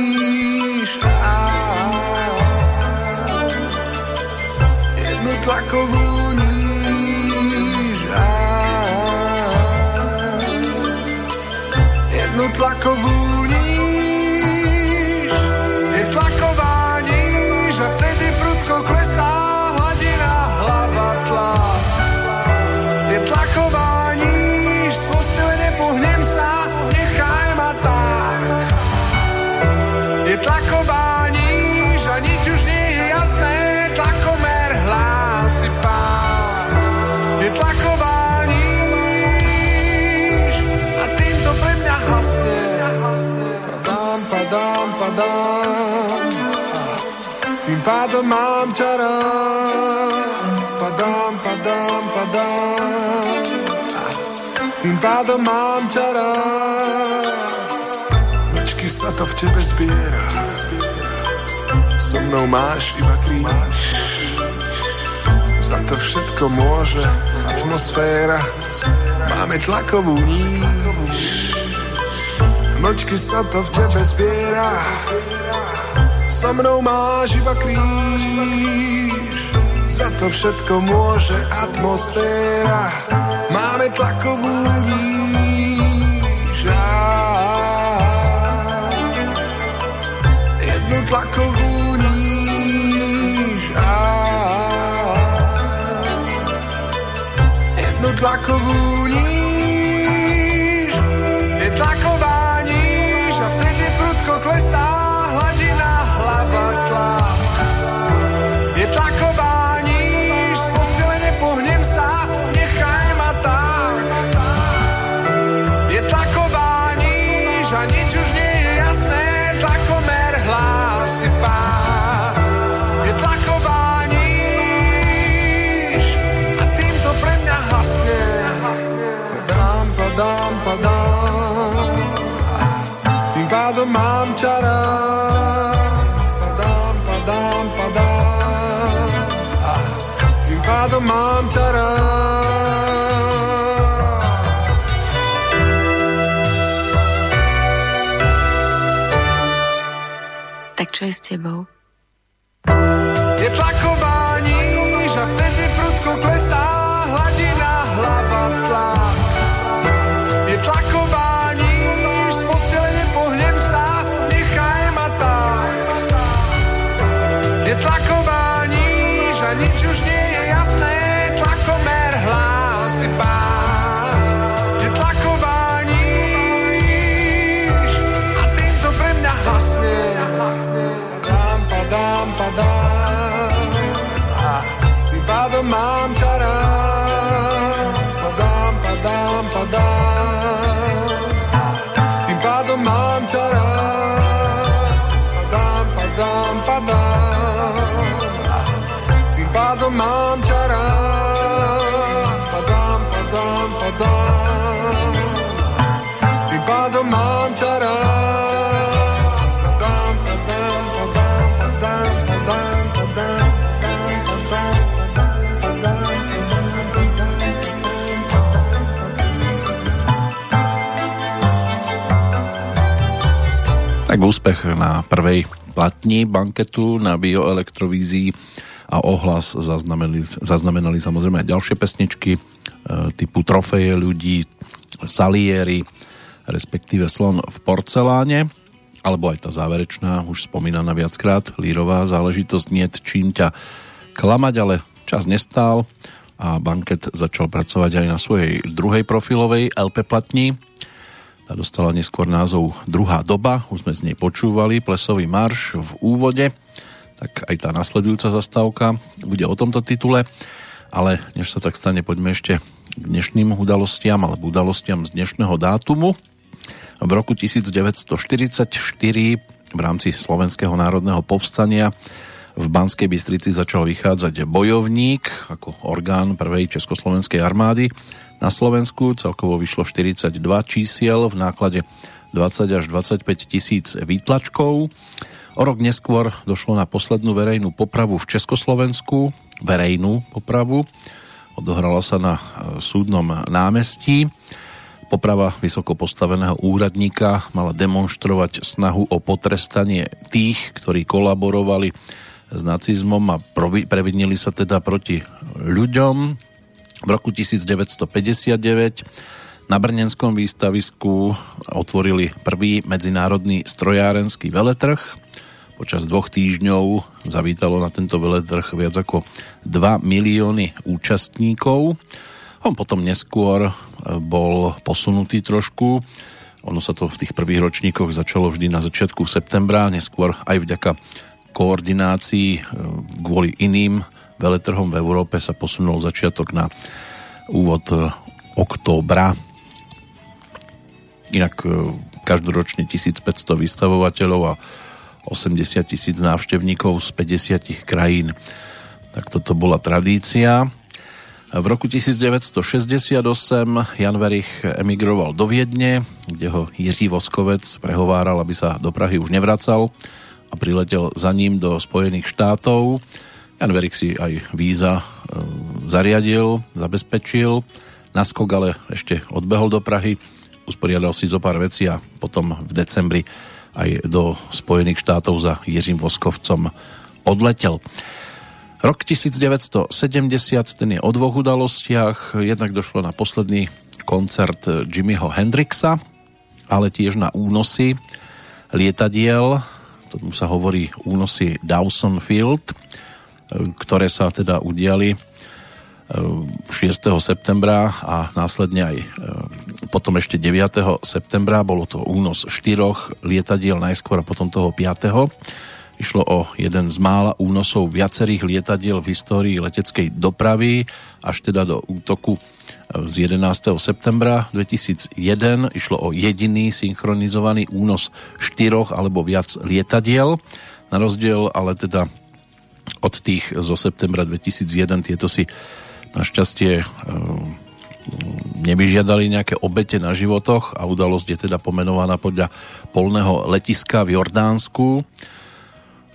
Tlakovú Ťa rád. Padám, padám, padám. Tým pádom mám ťa rád. Mečky sa to v tebe zbiera. So mnou máš iba kríž. Za to všetko môže atmosféra. Máme tlakovú níž. Mlčky sa to v tebe zbiera So mnou máš iba kríž. Za to všetko môže atmosféra. Máme tlakovú níž. Tlakovú níž. Jednu tlakovú Tak čo je s tebou? Je tlaková níž a vtedy prudko klesá úspech na prvej platni banketu na bioelektrovízii a ohlas zaznamenali, zaznamenali samozrejme aj ďalšie pesničky e, typu Trofeje ľudí, Salieri, respektíve Slon v porceláne, alebo aj tá záverečná, už spomínaná viackrát, lírová záležitosť niet čím ťa klamať, ale čas nestál a banket začal pracovať aj na svojej druhej profilovej LP platni, tá dostala neskôr názov Druhá doba, už sme z nej počúvali, plesový marš v úvode, tak aj tá nasledujúca zastávka bude o tomto titule, ale než sa tak stane, poďme ešte k dnešným udalostiam alebo udalostiam z dnešného dátumu. V roku 1944 v rámci Slovenského národného povstania v Banskej Bystrici začal vychádzať bojovník ako orgán prvej československej armády na Slovensku. Celkovo vyšlo 42 čísiel v náklade 20 až 25 tisíc výtlačkov. O rok neskôr došlo na poslednú verejnú popravu v Československu. Verejnú popravu. Odohrala sa na e, súdnom námestí. Poprava vysoko postaveného úradníka mala demonstrovať snahu o potrestanie tých, ktorí kolaborovali s nacizmom a previnili sa teda proti ľuďom. V roku 1959 na Brnenskom výstavisku otvorili prvý medzinárodný strojárenský veletrh. Počas dvoch týždňov zavítalo na tento veletrh viac ako 2 milióny účastníkov. On potom neskôr bol posunutý trošku. Ono sa to v tých prvých ročníkoch začalo vždy na začiatku septembra, neskôr aj vďaka koordinácii kvôli iným veletrhom v Európe sa posunul začiatok na úvod e, októbra. Inak e, každoročne 1500 vystavovateľov a 80 tisíc návštevníkov z 50 krajín. Tak toto bola tradícia. V roku 1968 Jan Verich emigroval do Viedne, kde ho Jiří Voskovec prehováral, aby sa do Prahy už nevracal a priletel za ním do Spojených štátov. Jan Verik si aj víza e, zariadil, zabezpečil. Naskok ale ešte odbehol do Prahy, usporiadal si zo pár vecí a potom v decembri aj do Spojených štátov za Jiřím Voskovcom odletel. Rok 1970, ten je o dvoch udalostiach. Jednak došlo na posledný koncert Jimmyho Hendrixa, ale tiež na únosy lietadiel tomu sa hovorí únosy Dawson Field, ktoré sa teda udiali 6. septembra a následne aj potom ešte 9. septembra. Bolo to únos štyroch lietadiel najskôr a potom toho 5. Išlo o jeden z mála únosov viacerých lietadiel v histórii leteckej dopravy až teda do útoku z 11. septembra 2001 išlo o jediný synchronizovaný únos štyroch alebo viac lietadiel. Na rozdiel ale teda od tých zo septembra 2001 tieto si našťastie e, nevyžiadali nejaké obete na životoch a udalosť je teda pomenovaná podľa polného letiska v Jordánsku.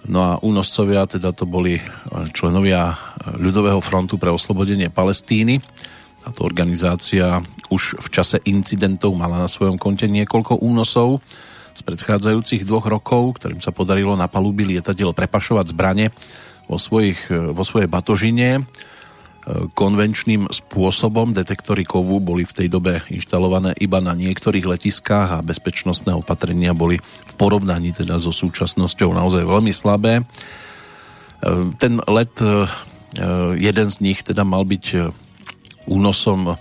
No a únoscovia teda to boli členovia ľudového frontu pre oslobodenie Palestíny táto organizácia už v čase incidentov mala na svojom konte niekoľko únosov z predchádzajúcich dvoch rokov, ktorým sa podarilo na palubí lietadiel prepašovať zbrane vo, svojich, vo svojej batožine. Konvenčným spôsobom detektory kovu boli v tej dobe inštalované iba na niektorých letiskách a bezpečnostné opatrenia boli v porovnaní teda so súčasnosťou naozaj veľmi slabé. Ten let, jeden z nich teda mal byť únosom e,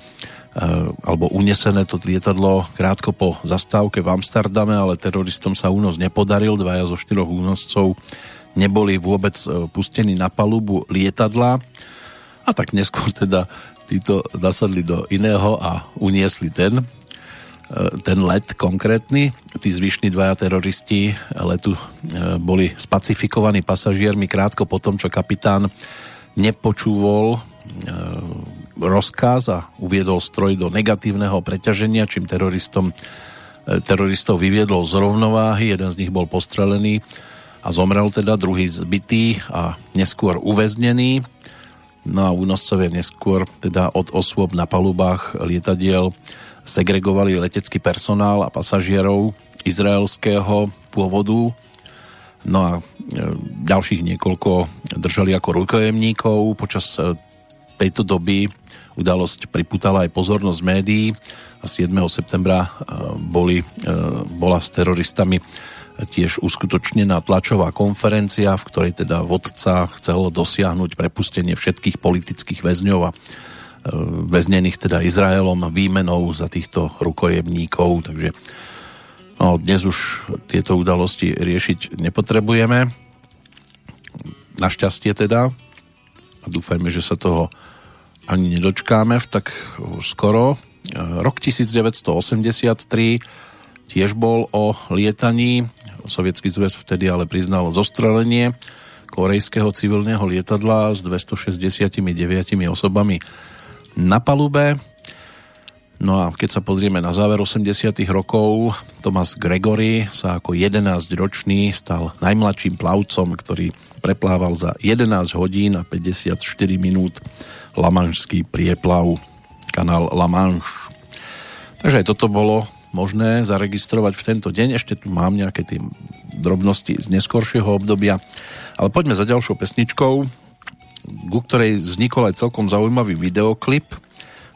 alebo unesené to lietadlo krátko po zastávke v Amsterdame, ale teroristom sa únos nepodaril. Dvaja zo štyroch únoscov neboli vôbec e, pustení na palubu lietadla a tak neskôr teda títo zasadli do iného a uniesli ten, e, ten let konkrétny. Tí zvyšní dvaja teroristi letu boli spacifikovaní pasažiermi krátko po tom, čo kapitán nepočúvol rozkaz a uviedol stroj do negatívneho preťaženia, čím teroristom, e, teroristov vyviedol z rovnováhy. Jeden z nich bol postrelený a zomrel teda, druhý zbytý a neskôr uväznený. No a únoscovia neskôr teda od osôb na palubách lietadiel segregovali letecký personál a pasažierov izraelského pôvodu. No a e, ďalších niekoľko držali ako rukojemníkov. Počas e, tejto doby Udalosť priputala aj pozornosť médií a 7. septembra e, boli, bola s teroristami tiež uskutočnená tlačová konferencia, v ktorej teda vodca chcel dosiahnuť prepustenie všetkých politických väzňov a e, väznených teda Izraelom výmenou za týchto rukojemníkov, takže no, dnes už tieto udalosti riešiť nepotrebujeme. Našťastie teda a dúfajme, že sa toho ani nedočkáme v tak skoro. Rok 1983 tiež bol o lietaní. Sovietský zväz vtedy ale priznal zostrelenie korejského civilného lietadla s 269 osobami na palube. No a keď sa pozrieme na záver 80 rokov, Thomas Gregory sa ako 11-ročný stal najmladším plavcom, ktorý preplával za 11 hodín a 54 minút Lamanšský prieplav, kanál La Manche. Takže aj toto bolo možné zaregistrovať v tento deň. Ešte tu mám nejaké tie drobnosti z neskoršieho obdobia. Ale poďme za ďalšou pesničkou, ku ktorej vznikol aj celkom zaujímavý videoklip.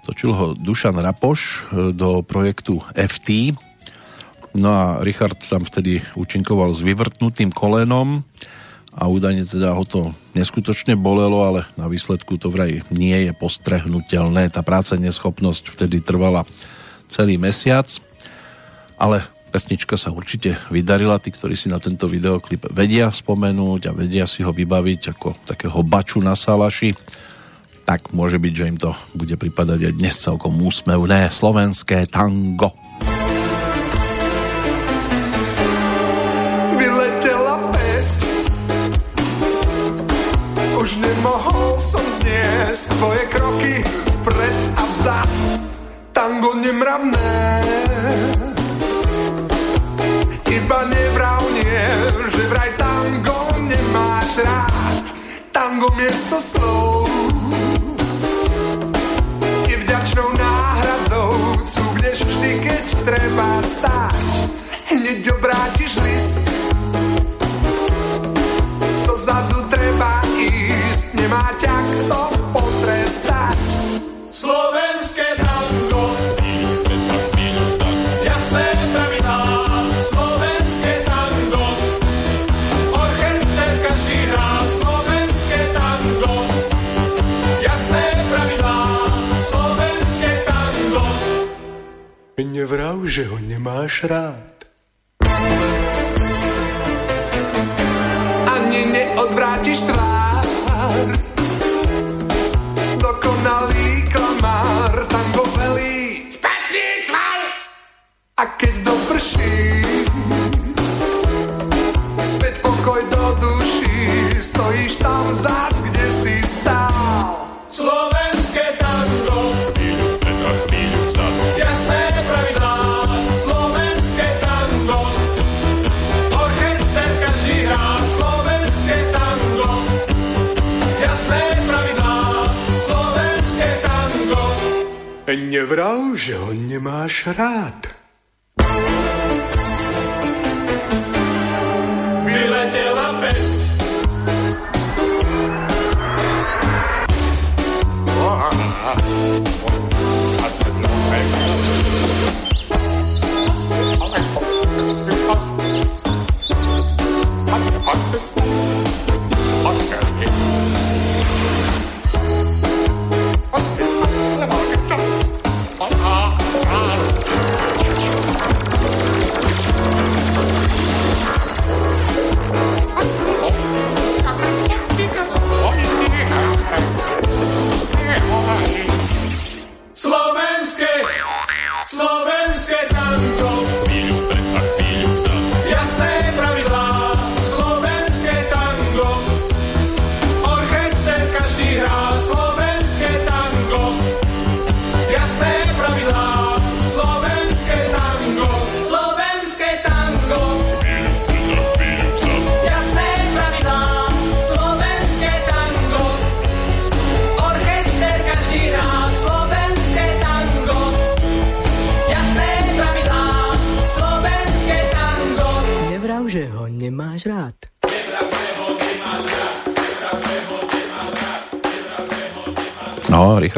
Točil ho Dušan Rapoš e, do projektu FT. No a Richard tam vtedy účinkoval s vyvrtnutým kolenom a údajne teda ho to neskutočne bolelo, ale na výsledku to vraj nie je postrehnutelné. Tá práca neschopnosť vtedy trvala celý mesiac, ale pesnička sa určite vydarila. Tí, ktorí si na tento videoklip vedia spomenúť a vedia si ho vybaviť ako takého baču na salaši, tak môže byť, že im to bude pripadať aj dnes celkom úsmevné slovenské tango. tvoje kroky vpred a vzad, tango nemravné. Miesto slov. I vďačnou náhradou cúvneš vždy, keď treba stáť, hneď obrátiš list. Nevrav, že ho nemáš rád. Ani neodvrátiš tvár. Nemáš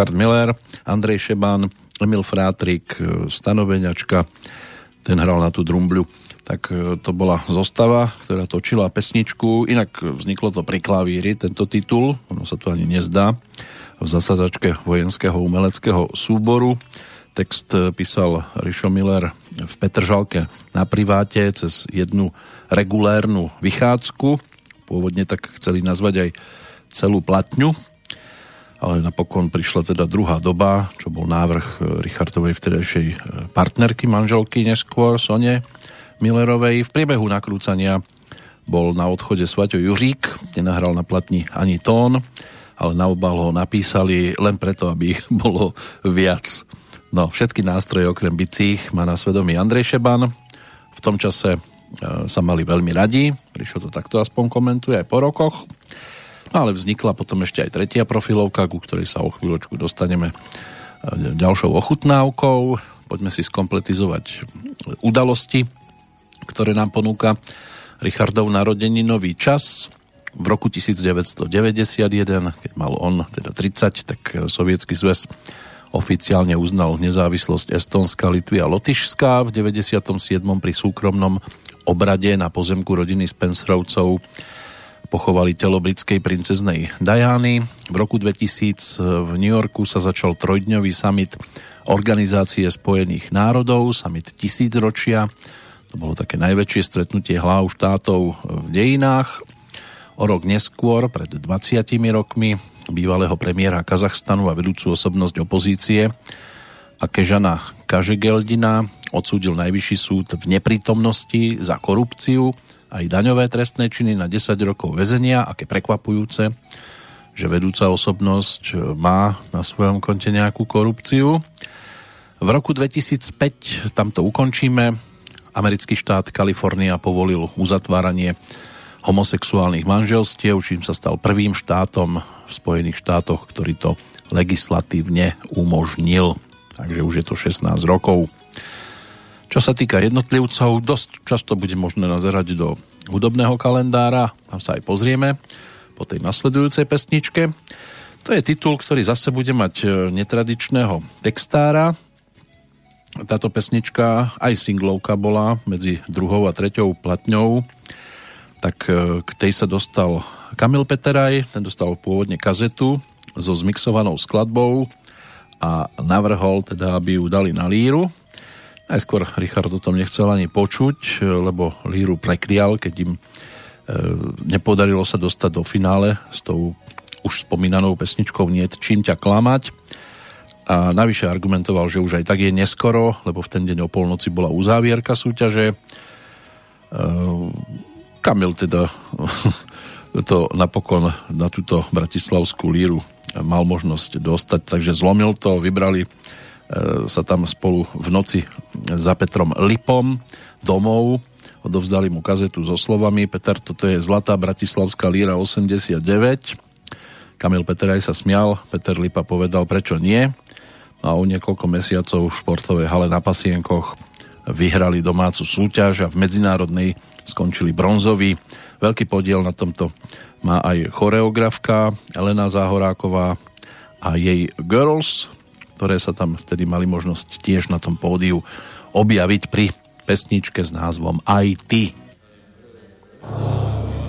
Richard Miller, Andrej Šeban, Emil Frátrik, e, Stanoveňačka, ten hral na tú drumbľu. Tak e, to bola zostava, ktorá točila pesničku. Inak vzniklo to pri klavíri, tento titul. Ono sa to ani nezdá. V zasadačke vojenského umeleckého súboru. Text e, písal Rišo Miller v Petržalke na priváte cez jednu regulérnu vychádzku. Pôvodne tak chceli nazvať aj celú platňu, ale napokon prišla teda druhá doba, čo bol návrh e, Richardovej vtedajšej e, partnerky, manželky neskôr, Sone Millerovej. V priebehu nakrúcania bol na odchode Svaťo Juřík, nenahral na platni ani tón, ale na obal ho napísali len preto, aby ich bolo viac. No, všetky nástroje okrem bicích má na svedomí Andrej Šeban. V tom čase e, sa mali veľmi radi, Rišo to takto aspoň komentuje aj po rokoch. Ale vznikla potom ešte aj tretia profilovka, ku ktorej sa o chvíľočku dostaneme e, ďalšou ochutnávkou. Poďme si skompletizovať udalosti, ktoré nám ponúka Richardov narodeninový čas. V roku 1991, keď mal on teda 30, tak Sovietský zväz oficiálne uznal nezávislosť Estónska, Litvy a Lotyšska. V 97. pri súkromnom obrade na pozemku rodiny Spencerovcov pochovali telo britskej princeznej Diany. V roku 2000 v New Yorku sa začal trojdňový summit Organizácie spojených národov, summit tisícročia. To bolo také najväčšie stretnutie hlav štátov v dejinách. O rok neskôr, pred 20 rokmi, bývalého premiéra Kazachstanu a vedúcu osobnosť opozície a Kežana Kažegeldina odsúdil najvyšší súd v neprítomnosti za korupciu aj daňové trestné činy na 10 rokov väzenia. Aké prekvapujúce, že vedúca osobnosť má na svojom konte nejakú korupciu. V roku 2005, tam to ukončíme, americký štát Kalifornia povolil uzatváranie homosexuálnych manželstiev, čím sa stal prvým štátom v Spojených štátoch, ktorý to legislatívne umožnil. Takže už je to 16 rokov. Čo sa týka jednotlivcov, dosť často bude možné nazerať do hudobného kalendára, tam sa aj pozrieme po tej nasledujúcej pesničke. To je titul, ktorý zase bude mať e, netradičného textára. Táto pesnička, aj singlovka bola medzi druhou a treťou platňou, tak e, k tej sa dostal Kamil Peteraj, ten dostal pôvodne kazetu so zmixovanou skladbou a navrhol teda, aby ju dali na líru Najskôr Richard o tom nechcel ani počuť, lebo Líru prekrial, keď im e, nepodarilo sa dostať do finále s tou už spomínanou pesničkou Niet čím ťa klamať. A navyše argumentoval, že už aj tak je neskoro, lebo v ten deň o polnoci bola uzávierka súťaže. E, Kamil teda to napokon na túto bratislavskú líru mal možnosť dostať, takže zlomil to, vybrali sa tam spolu v noci za Petrom Lipom domov, odovzdali mu kazetu so slovami Peter, toto je Zlatá Bratislavská líra 89 Kamil Peter aj sa smial, Peter Lipa povedal, prečo nie? No a o niekoľko mesiacov v športovej hale na Pasienkoch vyhrali domácu súťaž a v medzinárodnej skončili bronzový. Veľký podiel na tomto má aj choreografka Elena Záhoráková a jej Girls, ktoré sa tam vtedy mali možnosť tiež na tom pódiu objaviť pri pesničke s názvom Aj ty. A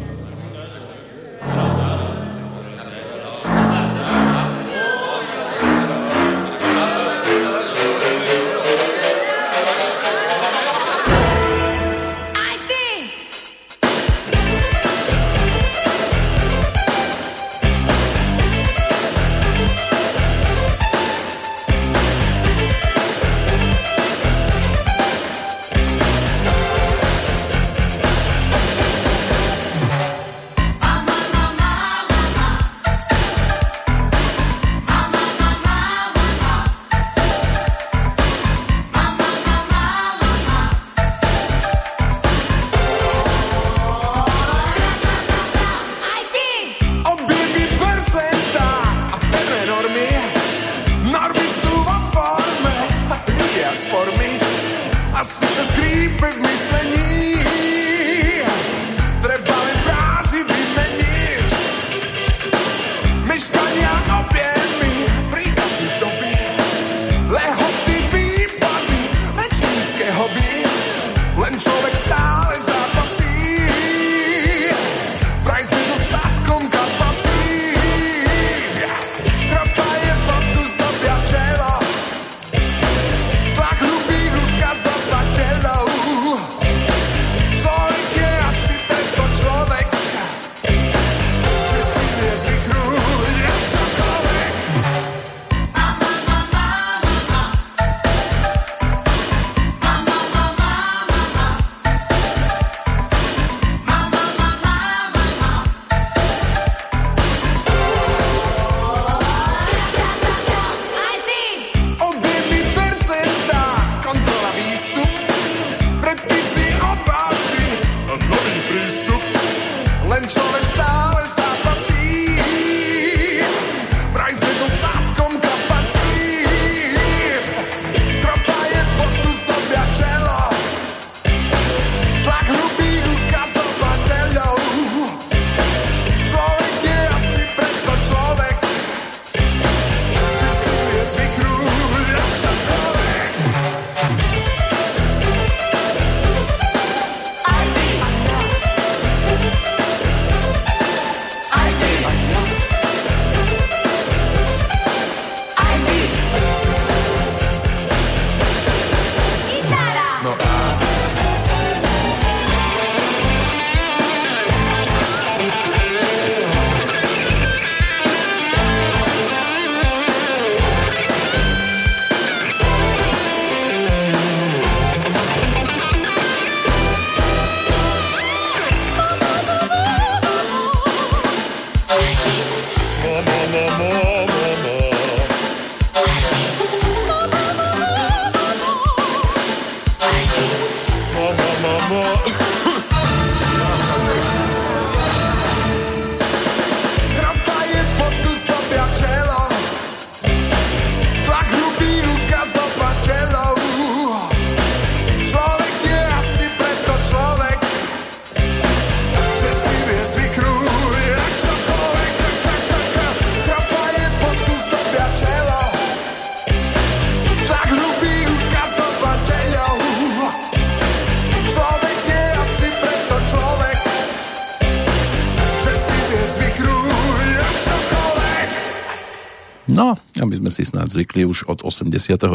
si snáď zvykli už od 89.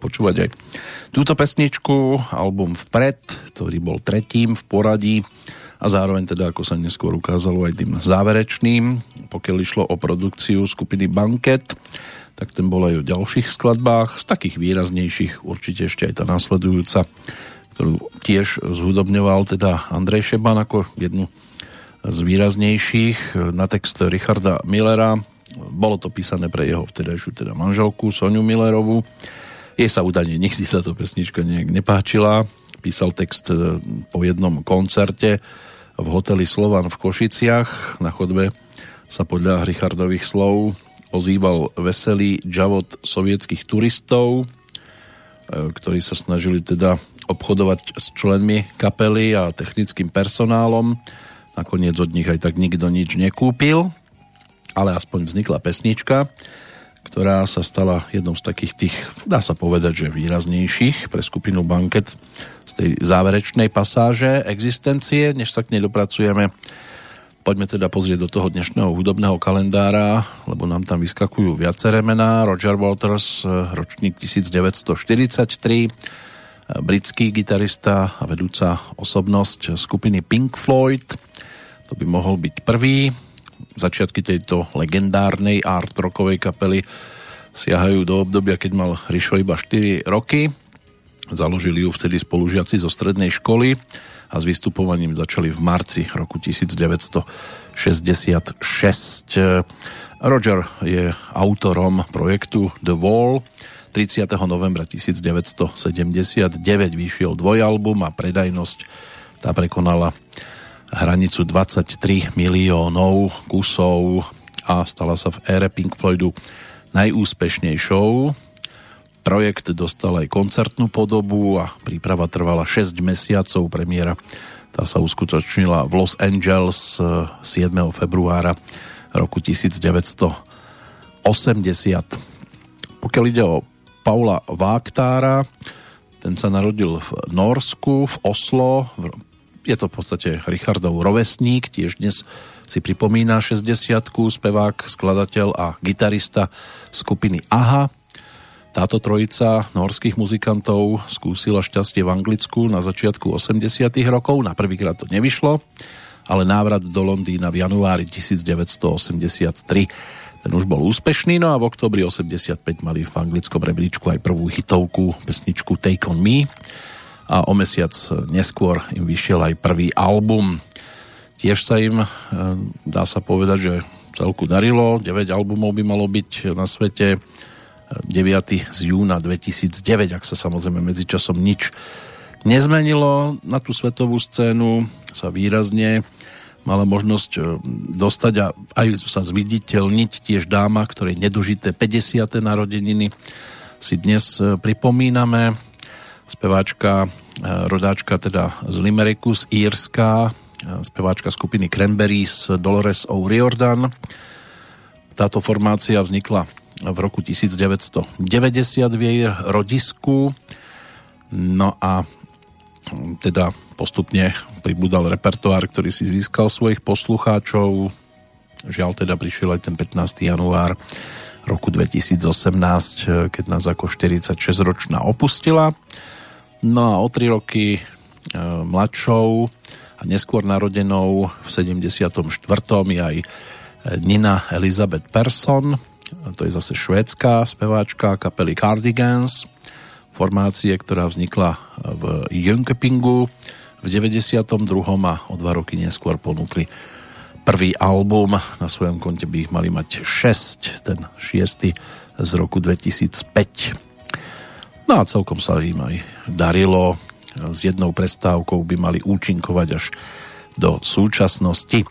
počúvať aj túto pesničku, album Vpred, ktorý bol tretím v poradí a zároveň teda, ako sa neskôr ukázalo, aj tým záverečným, pokiaľ išlo o produkciu skupiny Banket, tak ten bol aj o ďalších skladbách, z takých výraznejších určite ešte aj tá následujúca, ktorú tiež zhudobňoval teda Andrej Šeban ako jednu z výraznejších na text Richarda Millera. Bolo to písané pre jeho vtedajšiu teda manželku Soniu Millerovú. Jej sa údajne nikdy sa to pesnička nejak nepáčila. Písal text e, po jednom koncerte v hoteli Slovan v Košiciach. Na chodbe sa podľa Richardových slov ozýval veselý džavot sovietských turistov, e, ktorí sa snažili teda obchodovať s členmi kapely a technickým personálom. Nakoniec od nich aj tak nikto nič nekúpil, ale aspoň vznikla pesnička, ktorá sa stala jednou z takých tých, dá sa povedať, že výraznejších pre skupinu Banket z tej záverečnej pasáže existencie. Než sa k nej dopracujeme, poďme teda pozrieť do toho dnešného hudobného kalendára, lebo nám tam vyskakujú viaceré mená. Roger Waters, ročník 1943, britský gitarista a vedúca osobnosť skupiny Pink Floyd. To by mohol byť prvý začiatky tejto legendárnej art rockovej kapely siahajú do obdobia, keď mal Rišo iba 4 roky. Založili ju vtedy spolužiaci zo strednej školy a s vystupovaním začali v marci roku 1966. Roger je autorom projektu The Wall. 30. novembra 1979 vyšiel dvojalbum a predajnosť tá prekonala hranicu 23 miliónov kusov a stala sa v ére Pink Floydu najúspešnejšou. Projekt dostal aj koncertnú podobu a príprava trvala 6 mesiacov. Premiéra tá sa uskutočnila v Los Angeles 7. Eh, februára roku 1980. Pokiaľ ide o Paula Váktára, ten sa narodil v Norsku, v Oslo je to v podstate Richardov rovesník, tiež dnes si pripomína 60 spevák, skladateľ a gitarista skupiny AHA. Táto trojica norských muzikantov skúsila šťastie v Anglicku na začiatku 80 rokov, na prvýkrát to nevyšlo, ale návrat do Londýna v januári 1983 ten už bol úspešný, no a v oktobri 85 mali v anglickom rebríčku aj prvú hitovku, pesničku Take On Me a o mesiac neskôr im vyšiel aj prvý album. Tiež sa im, e, dá sa povedať, že celku darilo. 9 albumov by malo byť na svete. 9. z júna 2009, ak sa samozrejme medzičasom nič nezmenilo. Na tú svetovú scénu sa výrazne mala možnosť e, dostať a aj sa zviditeľniť tiež dáma, ktorej nedožité 50. narodeniny si dnes e, pripomíname speváčka, e, rodáčka teda z Limeriku, z Írska, e, speváčka skupiny Cranberries Dolores O'Riordan. Táto formácia vznikla v roku 1990 v jej rodisku. No a teda postupne pribudal repertoár, ktorý si získal svojich poslucháčov. Žiaľ teda prišiel aj ten 15. január roku 2018, keď nás ako 46-ročná opustila. No a o tri roky e, mladšou a neskôr narodenou v 74. je aj Nina Elizabeth Persson, to je zase švédská speváčka kapely Cardigans, formácie, ktorá vznikla v Jönköpingu v 92. a o dva roky neskôr ponúkli prvý album. Na svojom konte by ich mali mať 6, ten šiestý z roku 2005. No a celkom sa im aj darilo. S jednou prestávkou by mali účinkovať až do súčasnosti.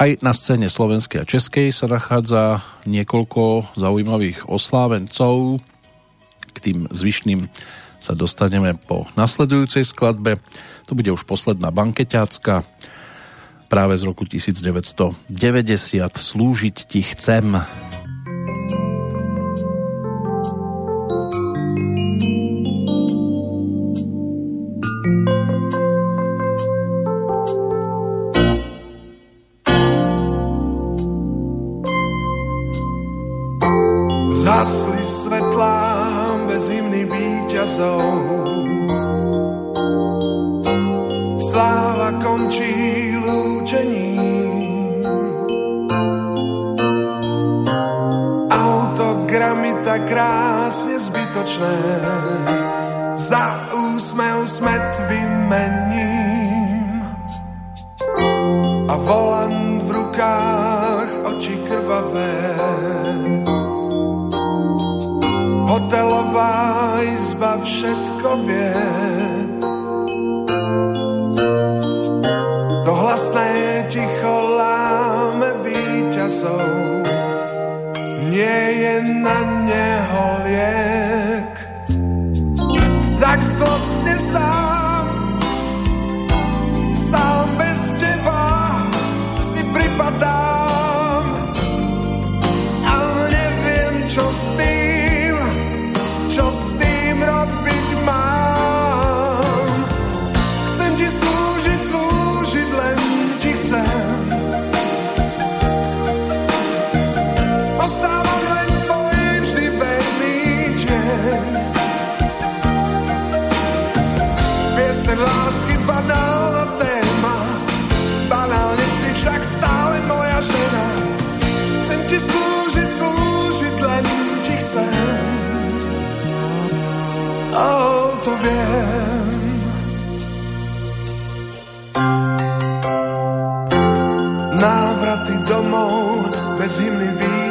Aj na scéne slovenskej a českej sa nachádza niekoľko zaujímavých oslávencov. K tým zvyšným sa dostaneme po nasledujúcej skladbe. To bude už posledná bankeťácka práve z roku 1990 Slúžiť ti chcem. Tak krásne zbytočné, za úsmev smet vymením. A volant v rukách, oči krvavé. Hotelová izba všetko vie. To hlasné ticho láme víťazov. Nie je na neho liek.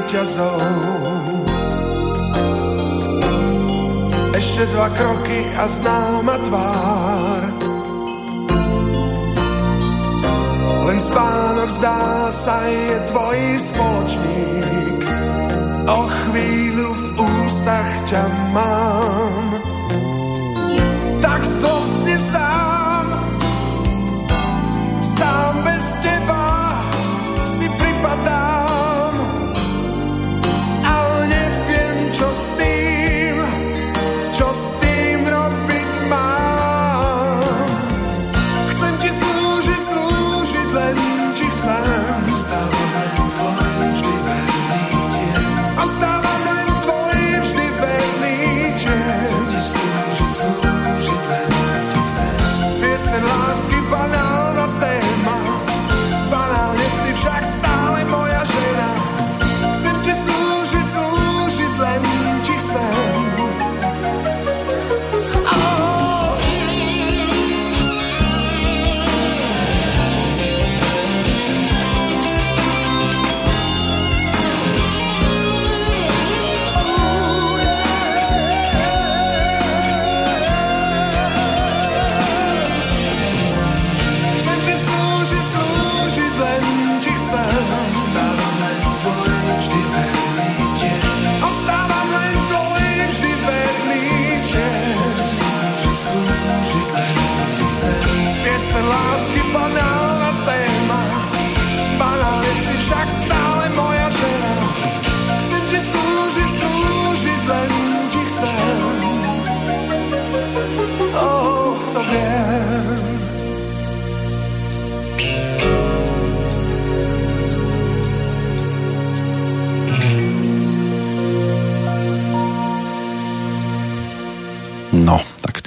Víťazov. Ešte dva kroky a známa tvár. Len spánok zdá sa je tvoj spoločník. O chvíľu v ústach ťa mám. Tak zlostne sám,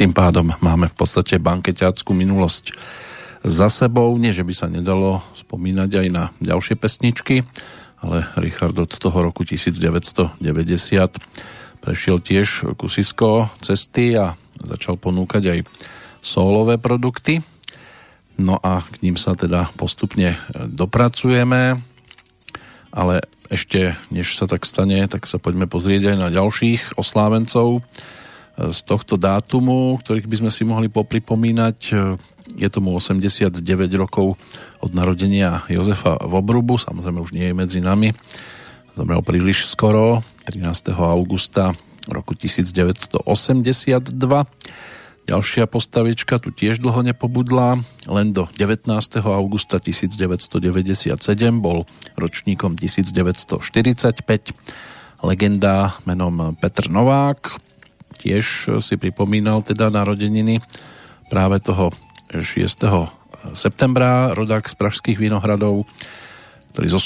tým pádom máme v podstate bankeťáckú minulosť za sebou. Nie, že by sa nedalo spomínať aj na ďalšie pesničky, ale Richard od toho roku 1990 prešiel tiež kusisko cesty a začal ponúkať aj sólové produkty. No a k ním sa teda postupne dopracujeme, ale ešte než sa tak stane, tak sa poďme pozrieť aj na ďalších oslávencov z tohto dátumu, ktorých by sme si mohli popripomínať. Je tomu 89 rokov od narodenia Jozefa Vobrubu, samozrejme už nie je medzi nami. Zomrel príliš skoro, 13. augusta roku 1982. Ďalšia postavička tu tiež dlho nepobudla, len do 19. augusta 1997 bol ročníkom 1945. Legenda menom Petr Novák, tiež si pripomínal teda narodeniny práve toho 6. septembra, rodák z Pražských Vinohradov. ktorí zo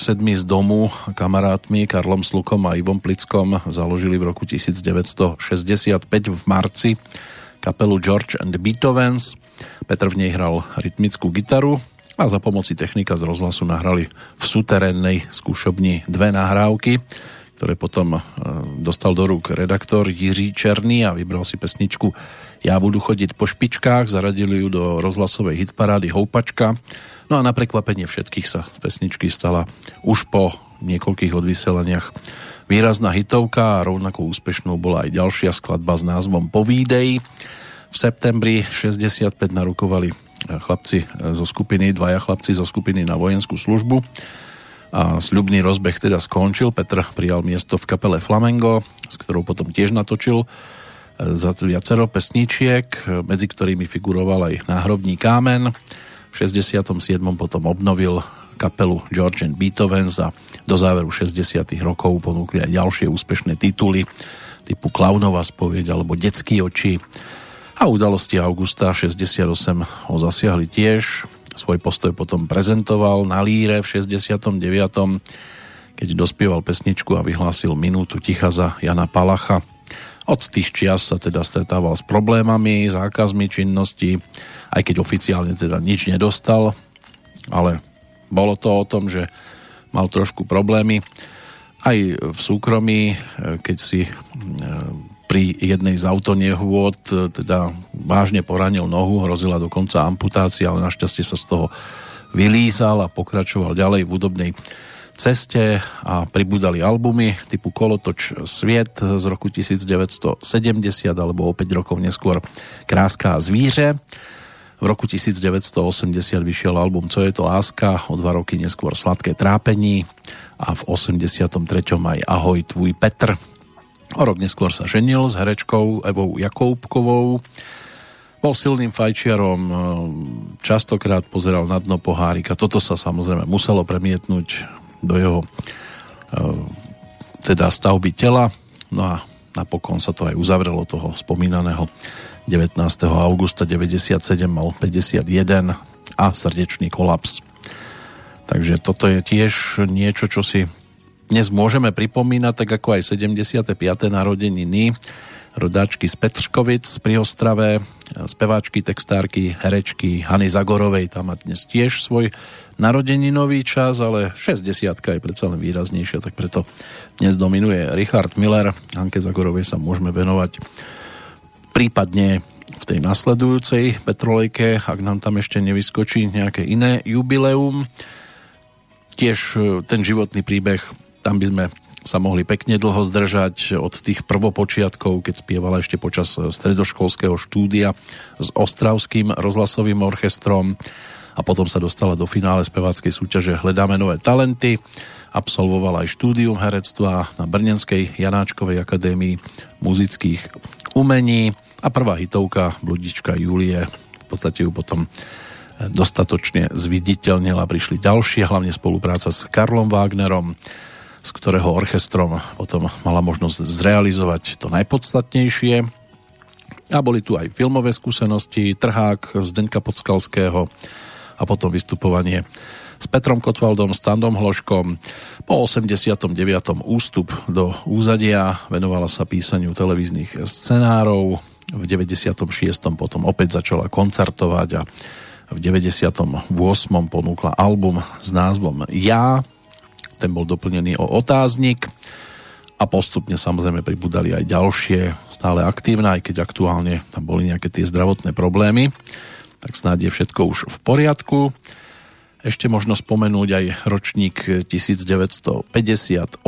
sedmi z domu kamarátmi Karlom Slukom a Ivom Plickom založili v roku 1965 v marci kapelu George and Beethovens. Petr v nej hral rytmickú gitaru a za pomoci technika z rozhlasu nahrali v suterénnej skúšobni dve nahrávky, ktoré potom e, dostal do rúk redaktor Jiří Černý a vybral si pesničku Ja budu chodiť po špičkách, zaradili ju do rozhlasovej hitparády Houpačka. No a na prekvapenie všetkých sa z pesničky stala už po niekoľkých odvyseleniach výrazná hitovka a rovnako úspešnou bola aj ďalšia skladba s názvom Povídej. V septembri 65 narukovali chlapci zo skupiny, dvaja chlapci zo skupiny na vojenskú službu a sľubný rozbeh teda skončil. Petr prijal miesto v kapele Flamengo, s ktorou potom tiež natočil za viacero pesničiek, medzi ktorými figuroval aj náhrobní kámen. V 67. potom obnovil kapelu George and Beethovens a do záveru 60. rokov ponúkli aj ďalšie úspešné tituly typu Klaunova spoveď alebo Detský oči a udalosti augusta 68 ho zasiahli tiež. Svoj postoj potom prezentoval na Líre v 69. keď dospieval pesničku a vyhlásil minútu ticha za Jana Palacha. Od tých čias sa teda stretával s problémami, zákazmi činnosti, aj keď oficiálne teda nič nedostal, ale bolo to o tom, že mal trošku problémy aj v súkromí, keď si e, pri jednej z autonehôd e, teda vážne poranil nohu, hrozila dokonca amputácia, ale našťastie sa z toho vylízal a pokračoval ďalej v údobnej ceste a pribudali albumy typu Kolotoč Sviet z roku 1970 alebo o 5 rokov neskôr Kráska a zvíře. V roku 1980 vyšiel album Co je to láska, o dva roky neskôr Sladké trápení a v 83. aj Ahoj tvůj Petr. O rok neskôr sa ženil s herečkou Evou Jakoubkovou. Bol silným fajčiarom, častokrát pozeral na dno pohárika. Toto sa samozrejme muselo premietnúť do jeho eh, teda stavby tela. No a napokon sa to aj uzavrelo toho spomínaného 19. augusta 97 mal 51 a srdečný kolaps. Takže toto je tiež niečo, čo si dnes môžeme pripomínať, tak ako aj 75. narodeniny rodáčky z Petržkovic pri Ostrave, speváčky, textárky, herečky Hany Zagorovej, tam má dnes tiež svoj narodeninový čas, ale 60 je predsa len výraznejšia, tak preto dnes dominuje Richard Miller. Anke Zagorovej sa môžeme venovať prípadne v tej nasledujúcej Petrolejke, ak nám tam ešte nevyskočí nejaké iné jubileum. Tiež e, ten životný príbeh, tam by sme sa mohli pekne dlho zdržať od tých prvopočiatkov, keď spievala ešte počas stredoškolského štúdia s Ostravským rozhlasovým orchestrom a potom sa dostala do finále speváckej súťaže Hledáme nové talenty. Absolvovala aj štúdium herectva na Brnenskej Janáčkovej akadémii muzických umení a prvá hitovka Bludička Julie v podstate ju potom dostatočne zviditeľnila. Prišli ďalšie, hlavne spolupráca s Karlom Wagnerom, z ktorého orchestrom potom mala možnosť zrealizovať to najpodstatnejšie. A boli tu aj filmové skúsenosti, Trhák Zdenka Podskalského, a potom vystupovanie s Petrom Kotwaldom, Standom Hloškom. Po 89. ústup do úzadia venovala sa písaniu televíznych scenárov. V 96. potom opäť začala koncertovať a v 98. ponúkla album s názvom Ja. Ten bol doplnený o otáznik a postupne samozrejme pribudali aj ďalšie stále aktívne, aj keď aktuálne tam boli nejaké tie zdravotné problémy tak snáď je všetko už v poriadku. Ešte možno spomenúť aj ročník 1958.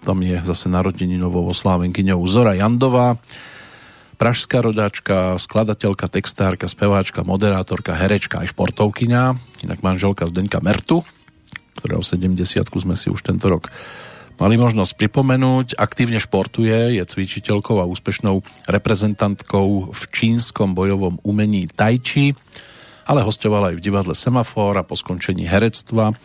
Tam je zase narodeninovou oslávenkyňou Zora Jandová, pražská rodáčka, skladateľka, textárka, speváčka, moderátorka, herečka aj športovkyňa, inak manželka Zdenka Mertu, ktorého 70 sme si už tento rok mali možnosť pripomenúť. Aktívne športuje, je cvičiteľkou a úspešnou reprezentantkou v čínskom bojovom umení Tai Chi, ale hostovala aj v divadle Semafor a po skončení herectva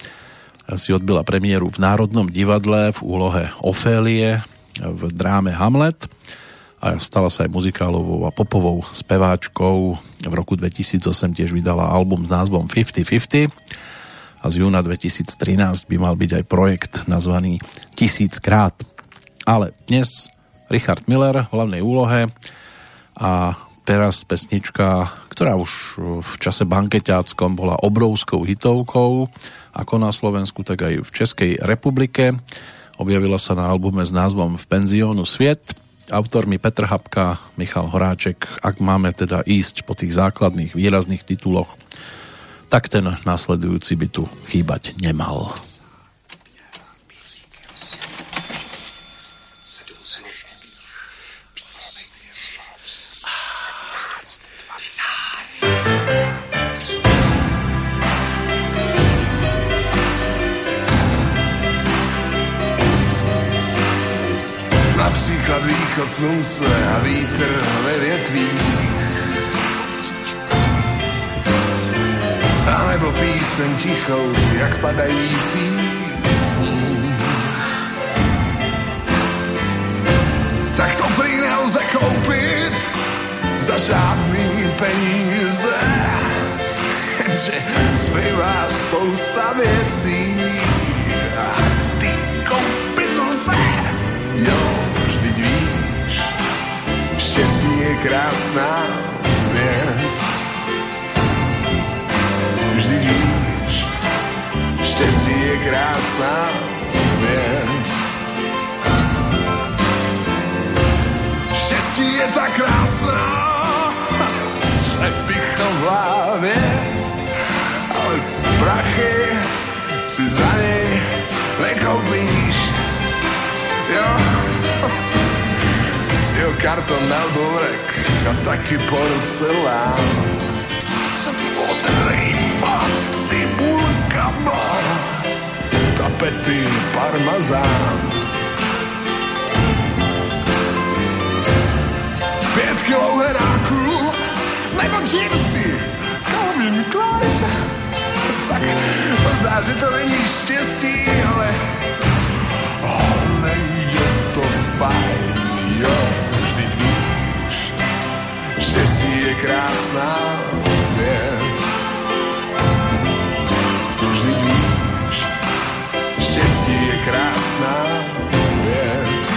si odbila premiéru v Národnom divadle v úlohe Ofélie v dráme Hamlet a stala sa aj muzikálovou a popovou speváčkou. V roku 2008 tiež vydala album s názvom 50-50 a z júna 2013 by mal byť aj projekt nazvaný Tisíckrát. Ale dnes Richard Miller v hlavnej úlohe a teraz pesnička, ktorá už v čase bankeťáckom bola obrovskou hitovkou, ako na Slovensku, tak aj v Českej republike. Objavila sa na albume s názvom V penziónu Sviet. Autormi Petr Habka, Michal Horáček. Ak máme teda ísť po tých základných výrazných tituloch, tak ten následujúci by tu chýbať nemal. Například východ slunce a vítr ve větvích A nebo píseň tichou, jak padající sníh. Tak to prý nelze koupit za žádný peníze, že zbývá spousta věcí a ty koupit lze. Jo, vždyť víš, štěstí je krásná věc. Vždyť víš, štěstí je krásná věc. Štěstí je tak krásná, přepichová věc, ale prachy si za nej nekoupíš. Jo, jo, karton na dvorek a taky porcelán. S modrýma cibulkama, tapety parmazán. Pět kilo heráků, nebo džírsy, Calvin Klein. Tak možná, že to není štěstí, ale to fajn, jo, vždyť víš, štěstí je krásná věc. Krásná věc.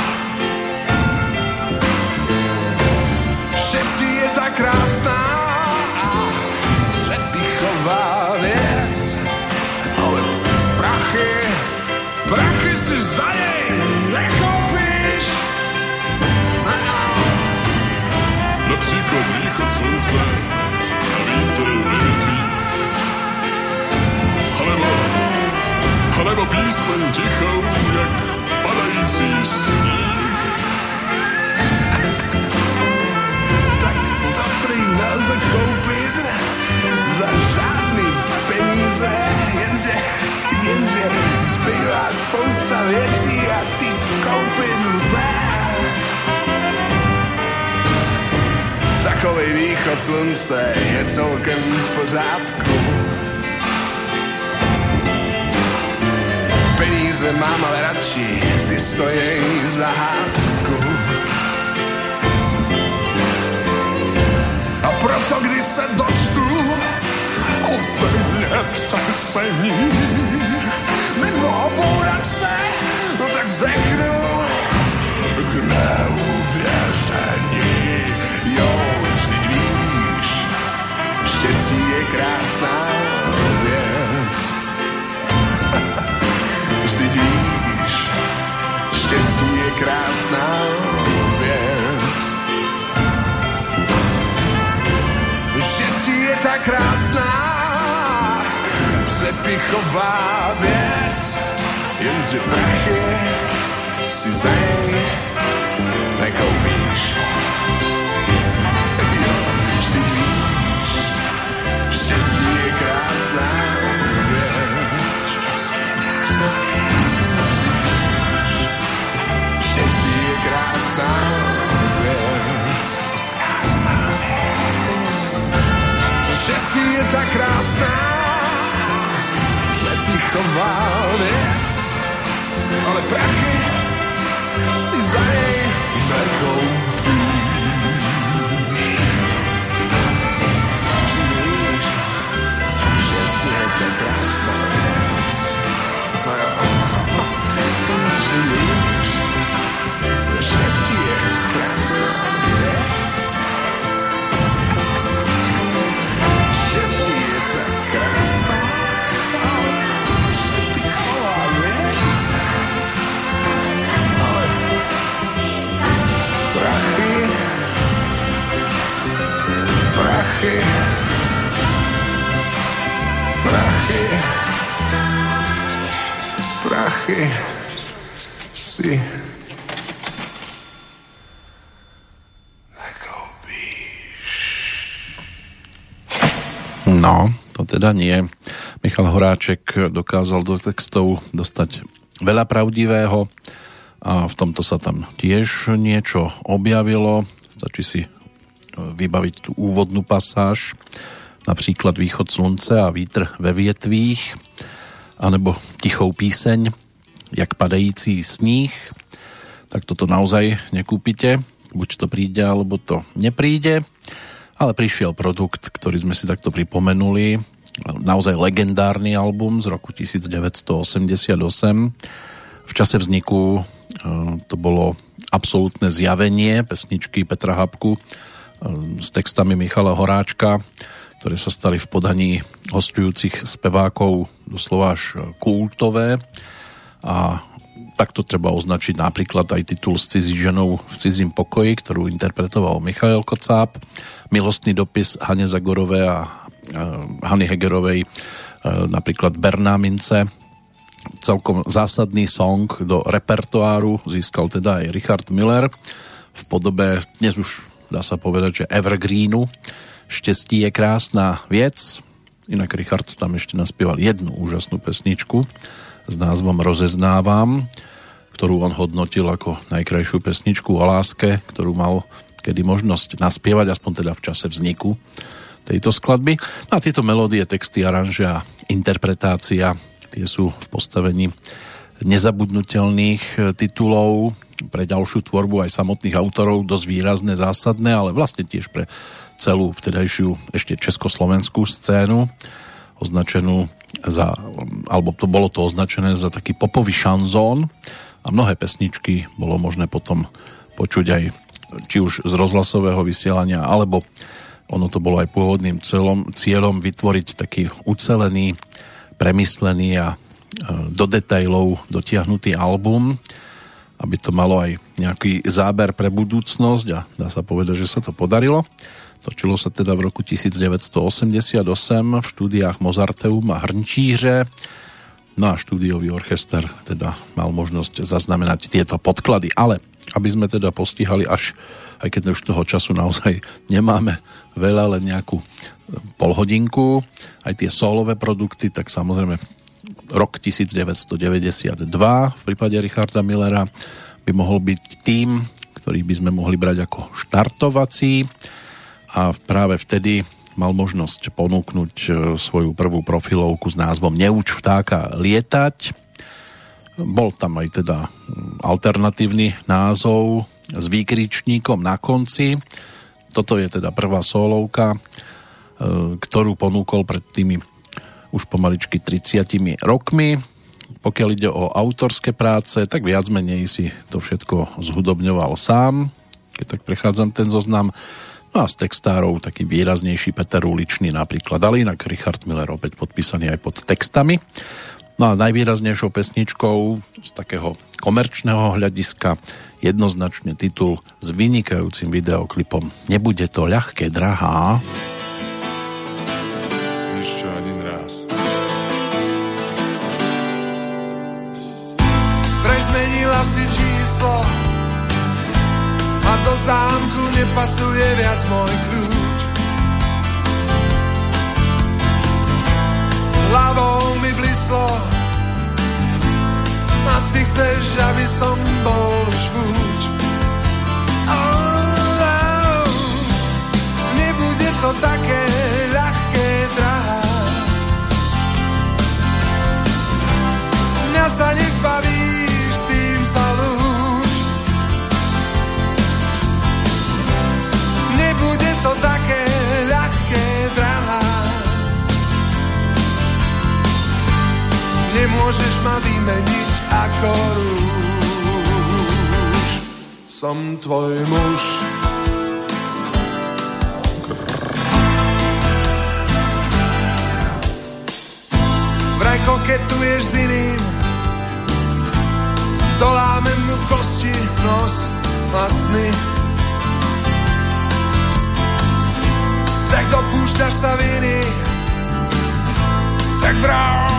Štěstí je tak krásná a přepichová věc, ale prachy, prachy si za nej nekoupíš. Například východ slunce alebo píseň tichou, jak padající sníh. tak to prý nelze koupit za žádný peníze, jenže, jenže zbývá spousta věcí a ty koupit lze. Takový východ slunce je celkem v pořádku. Peníze mám ale radši, ty stojí za hádku. A proto, když se dočtu o země třesení nebo o bouračce, no tak řeknu k neuvěření. Jo, vždyť víš, štěstí je krásná Vždyť víš, štěstí je krásná věc. Štěstí je tak krásná, přepichová věc, jenže prachy si za nekoupíš. Jo, vždyť víš, štěstí je krásná krásna vec. Krásna vec. Že si je tá krásna, přepichová vec. Ale prachy si za nej nekoupí. Že si je tá krásna vec. Že Prachy. Prachy. Prachy. Si. No, to teda nie. Michal Horáček dokázal do textov dostať veľa pravdivého a v tomto sa tam tiež niečo objavilo. Stačí si vybaviť tú úvodnú pasáž, napríklad Východ slunce a vítr ve vietvích, anebo Tichou píseň, jak padající sníh, tak toto naozaj nekúpite. Buď to príde, alebo to nepríde. Ale prišiel produkt, ktorý sme si takto pripomenuli. Naozaj legendárny album z roku 1988. V čase vzniku e, to bolo absolútne zjavenie pesničky Petra Habku s textami Michala Horáčka, ktoré sa stali v podaní hostujúcich spevákov doslova až kultové. A takto treba označiť napríklad aj titul s cizí ženou v cizím pokoji, ktorú interpretoval Michael Kocáb, milostný dopis Hane Zagorové a Hany Hegerovej, napríklad Bernámince, celkom zásadný song do repertoáru získal teda aj Richard Miller v podobe, dnes už dá sa povedať, že Evergreenu. Štestí je krásna vec, inak Richard tam ešte naspieval jednu úžasnú pesničku s názvom Rozeznávam, ktorú on hodnotil ako najkrajšiu pesničku o láske, ktorú mal kedy možnosť naspievať, aspoň teda v čase vzniku tejto skladby. No a tieto melódie, texty, aranže a interpretácia, tie sú v postavení nezabudnutelných titulov pre ďalšiu tvorbu aj samotných autorov dosť výrazné, zásadné, ale vlastne tiež pre celú vtedajšiu ešte československú scénu označenú za, alebo to bolo to označené za taký popový šanzón. A mnohé pesničky bolo možné potom počuť aj či už z rozhlasového vysielania, alebo ono to bolo aj pôvodným celom, cieľom vytvoriť taký ucelený, premyslený a e, do detajlov dotiahnutý album, aby to malo aj nejaký záber pre budúcnosť a dá sa povedať, že sa to podarilo. Točilo sa teda v roku 1988 v štúdiách Mozarteum a Hrnčíře. No a štúdiový orchester teda mal možnosť zaznamenať tieto podklady. Ale aby sme teda postihali až, aj keď už toho času naozaj nemáme veľa, len nejakú polhodinku, aj tie solové produkty, tak samozrejme rok 1992 v prípade Richarda Millera by mohol byť tým, ktorý by sme mohli brať ako štartovací a práve vtedy mal možnosť ponúknuť e, svoju prvú profilovku s názvom Neuč vtáka lietať. Bol tam aj teda alternatívny názov s výkričníkom na konci. Toto je teda prvá solovka, e, ktorú ponúkol pred tými už pomaličky 30 rokmi. Pokiaľ ide o autorské práce, tak viac menej si to všetko zhudobňoval sám. Keď tak prechádzam ten zoznam, No a z textárov taký výraznejší Peter Uličný napríklad, ale inak Richard Miller opäť podpísaný aj pod textami. No a najvýraznejšou pesničkou z takého komerčného hľadiska jednoznačne titul s vynikajúcim videoklipom Nebude to ľahké, drahá. Ešte zmenila si číslo a do zámku nepasuje viac môj kľúč. Hlavou mi blislo, asi chceš, aby som bol žvúč. Oh, oh, nebude to také ľahké, drahá. Mňa sa nezbavíš, Nemôžeš ma vymeniť ako rúž. Som tvoj muž. Vraj koketuješ s iným, dolámem mu kosti, nos a sny. Tak dopuď púšťaš sa viny, tak povedz,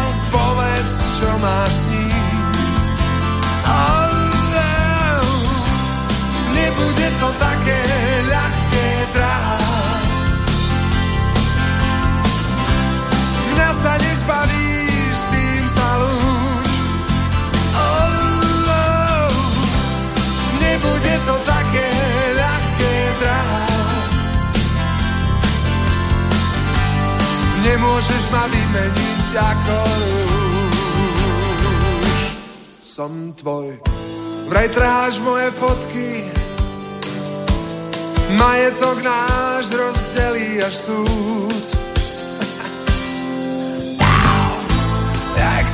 čo máš s ním. Oh, nebude to také ľahké, drahá. Mňa sa nezbaví, s tým sa lúč. Oh, oh, nebude to také ľahké, drahá. Nemôžeš ma vymeniť ako rúž. Som tvoj, vraj trháš moje fotky, majetok náš rozdelí až súd.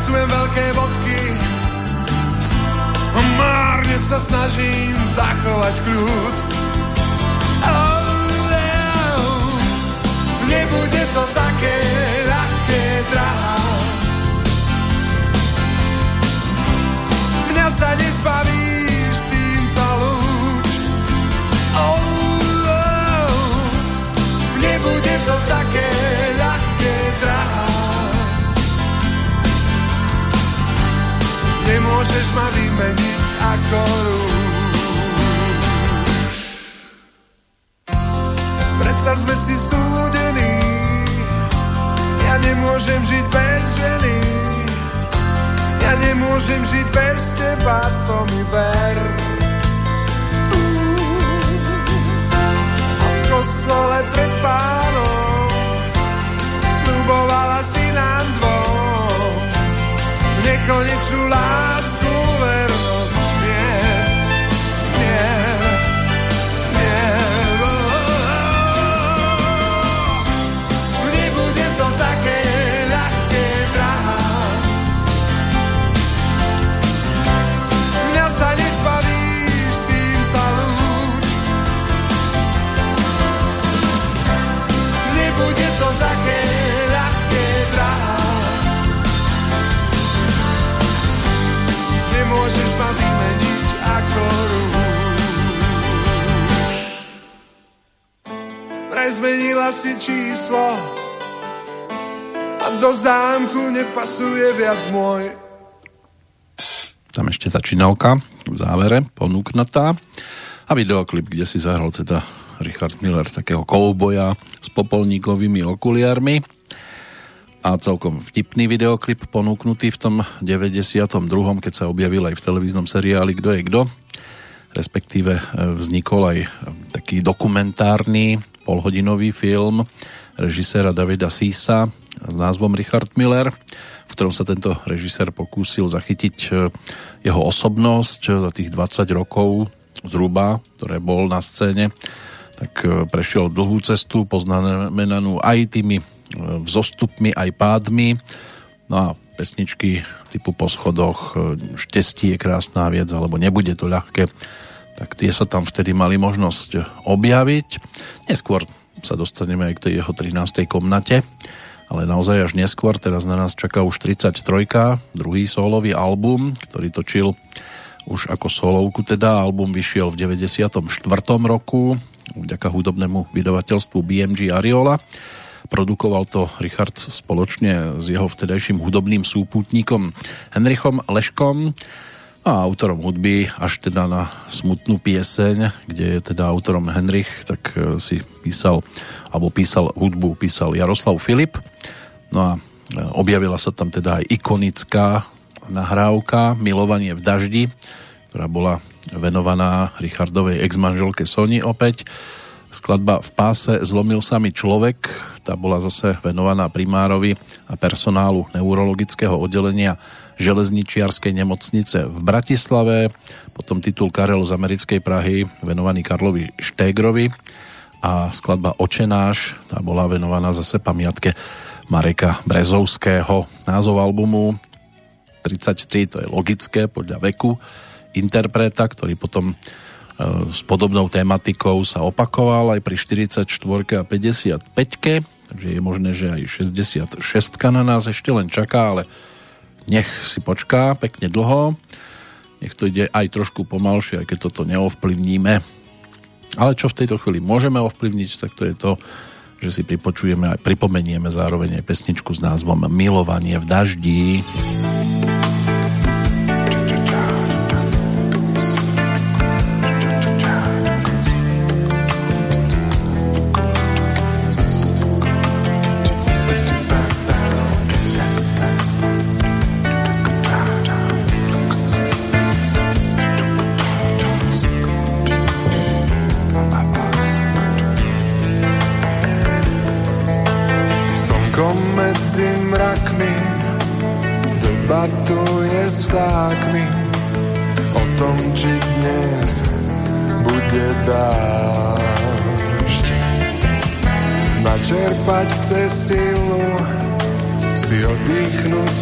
Jen veľké bodky, márne sa snažím zachovať kľud. Oh, oh, nebude to také ľahké, drahá. Mňa sa nezbaví, s tým sa lúč. Oh, oh, nebude to také ľahké, drahá. Nemôžeš ma vymeniť ako rúž. Predsa sme si súdení, ja nemôžem žiť bez ženy. Nemôžem žiť bez teba, to mi ver. A v kostole pred pánom slubovala si nám dvom nekonečnú lásku, Vraj zmenila si číslo a do zámku nepasuje viac môj. Tam ešte činelka v závere, ponúknatá. A videoklip, kde si zahral teda Richard Miller takého kouboja s popolníkovými okuliarmi. A celkom vtipný videoklip ponúknutý v tom 92. keď sa objavil aj v televíznom seriáli Kto je kto. Respektíve e, vznikol aj e, taký dokumentárny polhodinový film režiséra Davida Sisa s názvom Richard Miller, v ktorom sa tento režisér pokúsil zachytiť e, jeho osobnosť za tých 20 rokov zhruba, ktoré bol na scéne, tak e, prešiel dlhú cestu, poznamenanú aj tými e, vzostupmi, aj pádmi. No a pesničky typu po schodoch Štestí je krásná vec, alebo Nebude to ľahké, tak tie sa tam vtedy mali možnosť objaviť. Neskôr sa dostaneme aj k tej jeho 13. komnate, ale naozaj až neskôr, teraz na nás čaká už 33. druhý solový album, ktorý točil už ako solovku teda. Album vyšiel v 94. roku vďaka hudobnému vydavateľstvu BMG Ariola. Produkoval to Richard spoločne s jeho vtedajším hudobným súputníkom Henrichom Leškom a autorom hudby až teda na smutnú pieseň, kde je teda autorom Henrich, tak e, si písal, alebo písal hudbu, písal Jaroslav Filip. No a e, objavila sa tam teda aj ikonická nahrávka Milovanie v daždi, ktorá bola venovaná Richardovej ex-manželke Soni opäť. Skladba V páse zlomil sa mi človek, tá bola zase venovaná primárovi a personálu neurologického oddelenia železničiarskej nemocnice v Bratislave, potom titul Karel z americkej Prahy venovaný Karlovi Štégrovi. A skladba Očenáš, tá bola venovaná zase pamiatke Mareka Brezovského. Názov albumu 33, to je logické podľa veku interpreta, ktorý potom e, s podobnou tematikou sa opakoval aj pri 44 a 55 takže je možné, že aj 66 na nás ešte len čaká, ale nech si počká pekne dlho, nech to ide aj trošku pomalšie, aj keď toto neovplyvníme. Ale čo v tejto chvíli môžeme ovplyvniť, tak to je to, že si pripočujeme a pripomenieme zároveň aj pesničku s názvom Milovanie v daždi. Slnko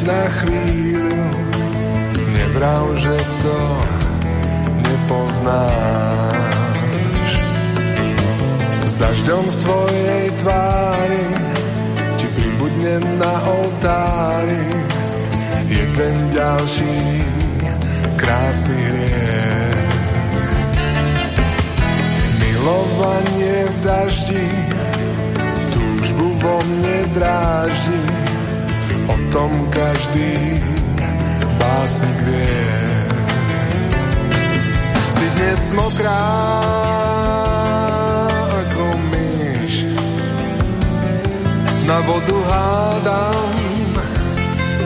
na chvíľu. Nevrav, že to nepoznáš. S dažďom v tvojej tvári ti pribudnem na oltári jeden ďalší krásny hriech. Milovanie v daždi túžbu vo mne dráždi tom každý básnik vie. Si dnes mokrá ako myš. Na vodu hádam,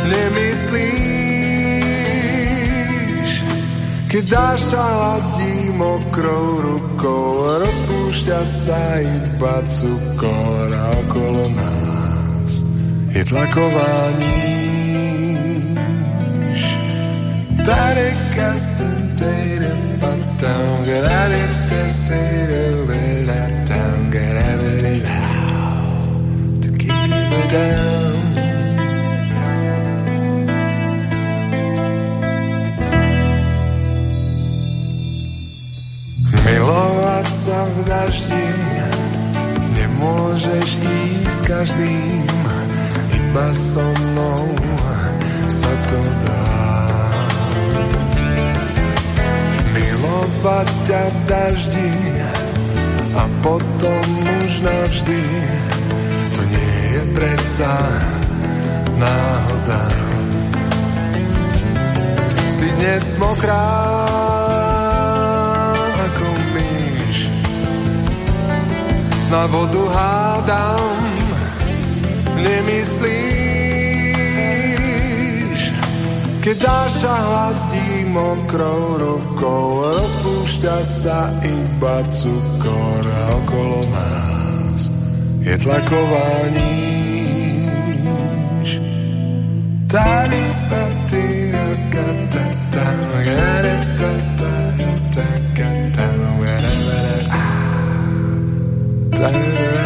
nemyslíš, keď dáš sa hladí mokrou rukou, rozpúšťa sa iba cukor okolo nás je tlaková níž. Tare kastem, tare patam, grade testere, vela tam, grade to keep me down. Milovať sa v daždi Nemôžeš ísť každým Iba so mnou sa to dá. Milovať ťa v daždi A potom už navždy To nie je predsa náhoda. Si dnes mokrá ako myš. Na vodu hádam Nemyslíš. Keď dáš sa hladí mokrou rukou Rozpúšťa sa iba cukor A okolo nás je tlaková níž Tady sa ty ta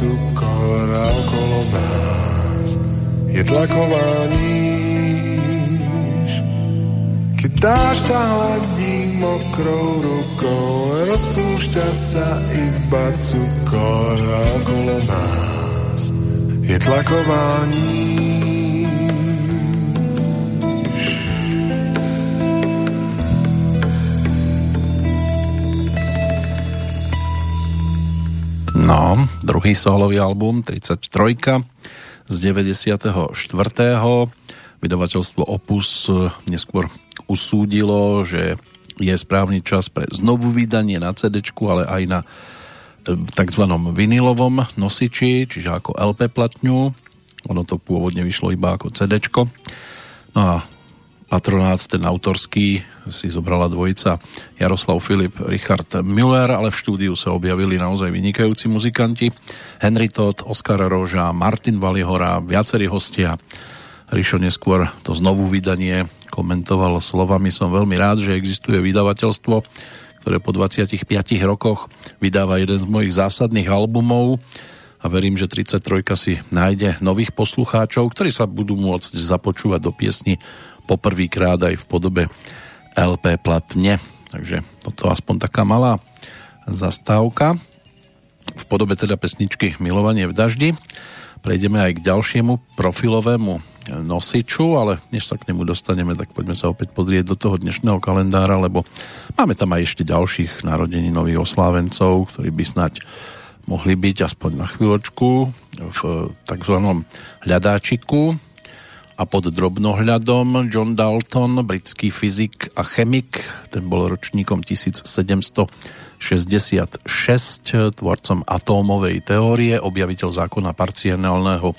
cukor a okolo nás je tlaková níž. Keď dáš ťa hladí mokrou rukou, rozpúšťa sa iba cukor a okolo nás je tlaková. No, druhý solový album, 33 z 94. Vydavateľstvo Opus neskôr usúdilo, že je správny čas pre znovu vydanie na CD, ale aj na e, tzv. vinilovom nosiči, čiže ako LP platňu. Ono to pôvodne vyšlo iba ako CD. No a patronát, ten autorský, si zobrala dvojica Jaroslav Filip, Richard Müller, ale v štúdiu sa objavili naozaj vynikajúci muzikanti. Henry Todd, Oskar Roža, Martin Valihora, viacerí hostia. Rišo neskôr to znovu vydanie komentoval slovami. Som veľmi rád, že existuje vydavateľstvo, ktoré po 25 rokoch vydáva jeden z mojich zásadných albumov a verím, že 33 si nájde nových poslucháčov, ktorí sa budú môcť započúvať do piesni poprvýkrát aj v podobe LP platne. Takže toto aspoň taká malá zastávka v podobe teda pesničky Milovanie v daždi. Prejdeme aj k ďalšiemu profilovému nosiču, ale než sa k nemu dostaneme, tak poďme sa opäť pozrieť do toho dnešného kalendára, lebo máme tam aj ešte ďalších narodení nových oslávencov, ktorí by snať mohli byť aspoň na chvíľočku v tzv. hľadáčiku a pod drobnohľadom John Dalton, britský fyzik a chemik, ten bol ročníkom 1766, tvorcom atómovej teórie, objaviteľ zákona parciálneho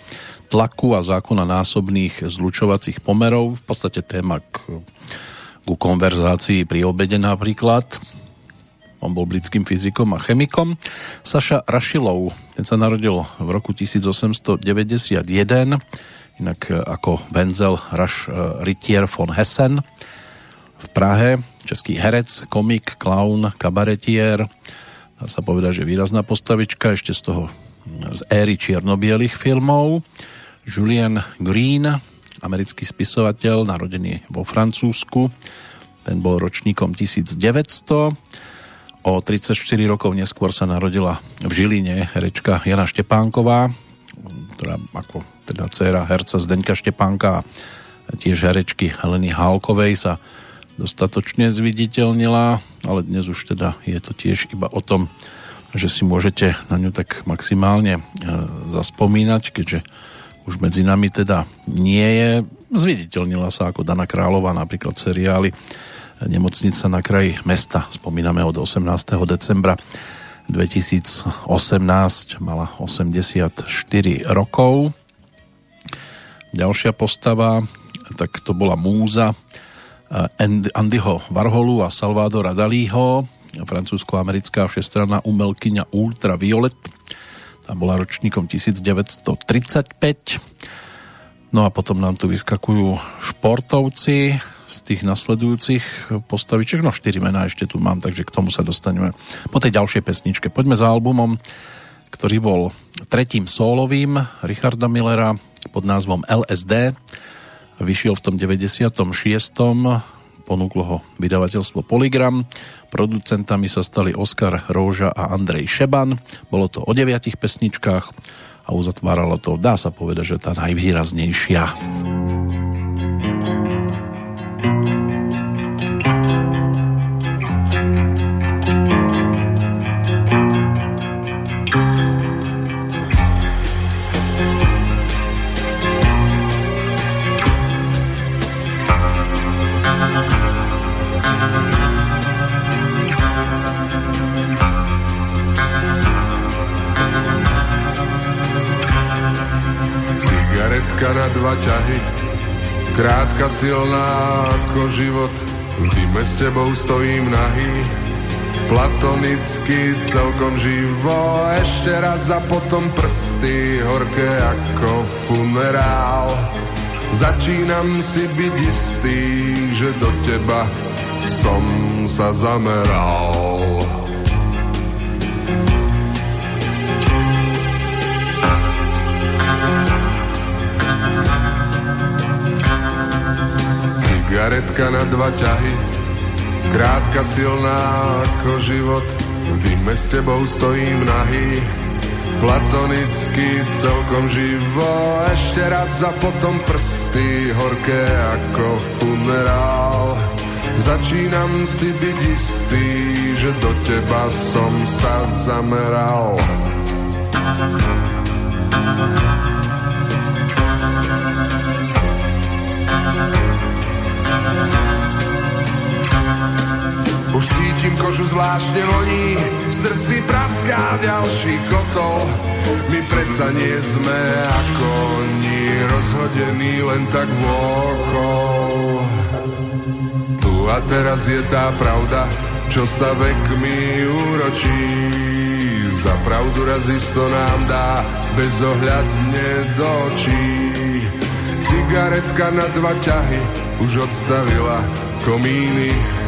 tlaku a zákona násobných zlučovacích pomerov, v podstate téma k, ku konverzácii pri obede napríklad. On bol britským fyzikom a chemikom. Saša Rašilov, ten sa narodil v roku 1891 inak e, ako Wenzel Raš e, Rytier von Hessen v Prahe, český herec, komik, klaun, kabaretier, dá sa povedať, že výrazná postavička ešte z toho z éry čiernobielých filmov. Julian Green, americký spisovateľ, narodený vo Francúzsku, ten bol ročníkom 1900. O 34 rokov neskôr sa narodila v Žiline herečka Jana Štepánková, ktorá ako teda dcera herca Zdeňka Štepánka a tiež herečky Heleny Hálkovej sa dostatočne zviditeľnila, ale dnes už teda je to tiež iba o tom, že si môžete na ňu tak maximálne e, zaspomínať, keďže už medzi nami teda nie je. Zviditeľnila sa ako Dana Králová napríklad v seriáli Nemocnica na kraji mesta. Spomíname od 18. decembra 2018 mala 84 rokov. Ďalšia postava, tak to bola múza eh, Andyho Varholu a Salvadora Dalího, francúzsko-americká všestranná umelkyňa Ultraviolet. Tá bola ročníkom 1935. No a potom nám tu vyskakujú športovci, z tých nasledujúcich postavičiek, no 4 mená ešte tu mám, takže k tomu sa dostaneme po tej ďalšej pesničke. Poďme za albumom, ktorý bol tretím solovým Richarda Millera pod názvom LSD. Vyšiel v tom 96. Ponúklo ho vydavateľstvo Polygram. Producentami sa stali Oskar Róža a Andrej Šeban. Bolo to o deviatich pesničkách a uzatváralo to, dá sa povedať, že tá najvýraznejšia. Na dva ťahy. Krátka silná ako život. V dime s tebou stojím nahý. Platonicky celkom živo. Ešte raz a potom prsty Horké ako funerál Začínam si byť istý Že do teba som sa zameral Cigaretka na dva ťahy, krátka silná ako život, v dime s tebou stojím nahý. Platonicky celkom živo, ešte raz a potom prsty, horké ako funerál. Začínam si byť istý, že do teba som sa zameral. Už cítim kožu zvláštne voní, v srdci praská ďalší kotol. My predsa nie sme ako oni, rozhodení len tak vôkol. Tu a teraz je tá pravda, čo sa vekmi úročí. Za pravdu raz isto nám dá bezohľadne do očí. Cigaretka na dva ťahy už odstavila komíny.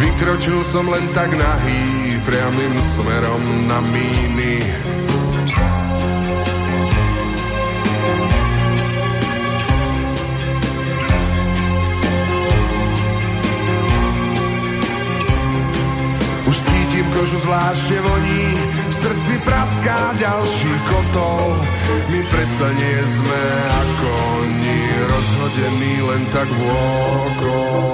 Vykročil som len tak nahý, priamým smerom na míny. Už cítim kožu zvláštne voní, srdci praská ďalší kotol. My predsa nie sme ako oni, rozhodení len tak vôkol.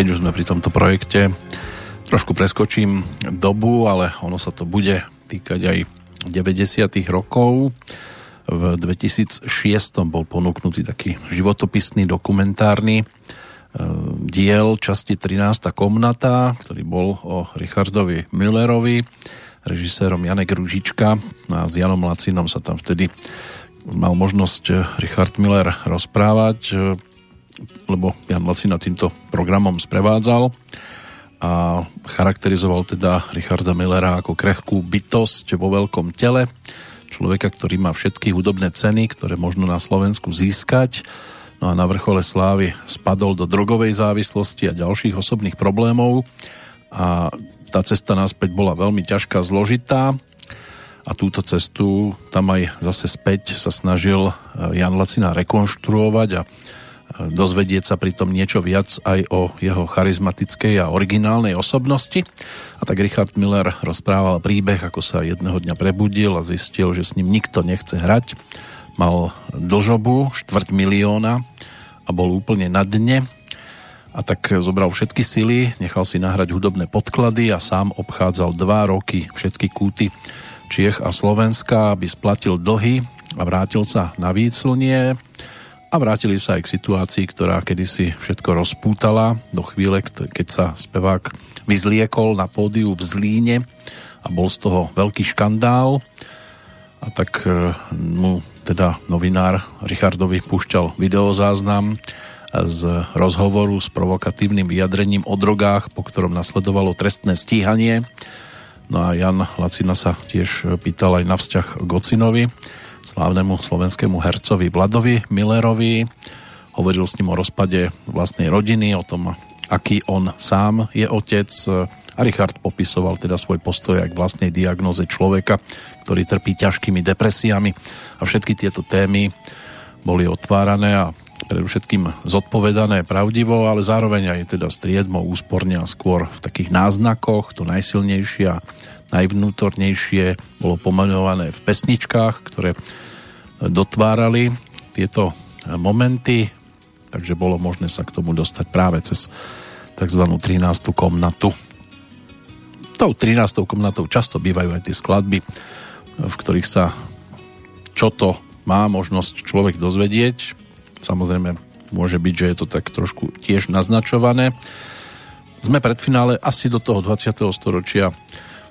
Keď už sme pri tomto projekte, trošku preskočím dobu, ale ono sa to bude týkať aj 90. rokov. V 2006 bol ponúknutý taký životopisný dokumentárny e, diel časti 13. komnata, ktorý bol o Richardovi Müllerovi, režisérom Janek Ružička a s Janom Lacinom sa tam vtedy mal možnosť Richard Miller rozprávať lebo Jan Lacina týmto programom sprevádzal a charakterizoval teda Richarda Millera ako krehkú bytosť vo veľkom tele, človeka, ktorý má všetky hudobné ceny, ktoré možno na Slovensku získať. No a na vrchole slávy spadol do drogovej závislosti a ďalších osobných problémov a tá cesta naspäť bola veľmi ťažká, zložitá a túto cestu tam aj zase späť sa snažil Jan Lacina rekonštruovať a dozvedieť sa pritom niečo viac aj o jeho charizmatickej a originálnej osobnosti. A tak Richard Miller rozprával príbeh, ako sa jedného dňa prebudil a zistil, že s ním nikto nechce hrať. Mal dlžobu štvrť milióna a bol úplne na dne. A tak zobral všetky sily, nechal si nahrať hudobné podklady a sám obchádzal dva roky všetky kúty Čiech a Slovenska, aby splatil dlhy a vrátil sa na výclnie a vrátili sa aj k situácii, ktorá kedysi všetko rozpútala do chvíle, keď sa spevák vyzliekol na pódiu v Zlíne a bol z toho veľký škandál a tak e, mu teda novinár Richardovi púšťal videozáznam z rozhovoru s provokatívnym vyjadrením o drogách, po ktorom nasledovalo trestné stíhanie. No a Jan Lacina sa tiež pýtal aj na vzťah k Gocinovi slávnemu slovenskému hercovi Vladovi Millerovi. Hovoril s ním o rozpade vlastnej rodiny, o tom, aký on sám je otec. A Richard popisoval teda svoj postoj aj k vlastnej diagnoze človeka, ktorý trpí ťažkými depresiami. A všetky tieto témy boli otvárané a predovšetkým zodpovedané pravdivo, ale zároveň aj teda striedmo, úsporne a skôr v takých náznakoch, to najsilnejšie a najvnútornejšie bolo pomenované v pesničkách, ktoré dotvárali tieto momenty, takže bolo možné sa k tomu dostať práve cez tzv. 13. komnatu. Tou 13. komnatou často bývajú aj tie skladby, v ktorých sa čo to má možnosť človek dozvedieť. Samozrejme, môže byť, že je to tak trošku tiež naznačované. Sme pred finále asi do toho 20. storočia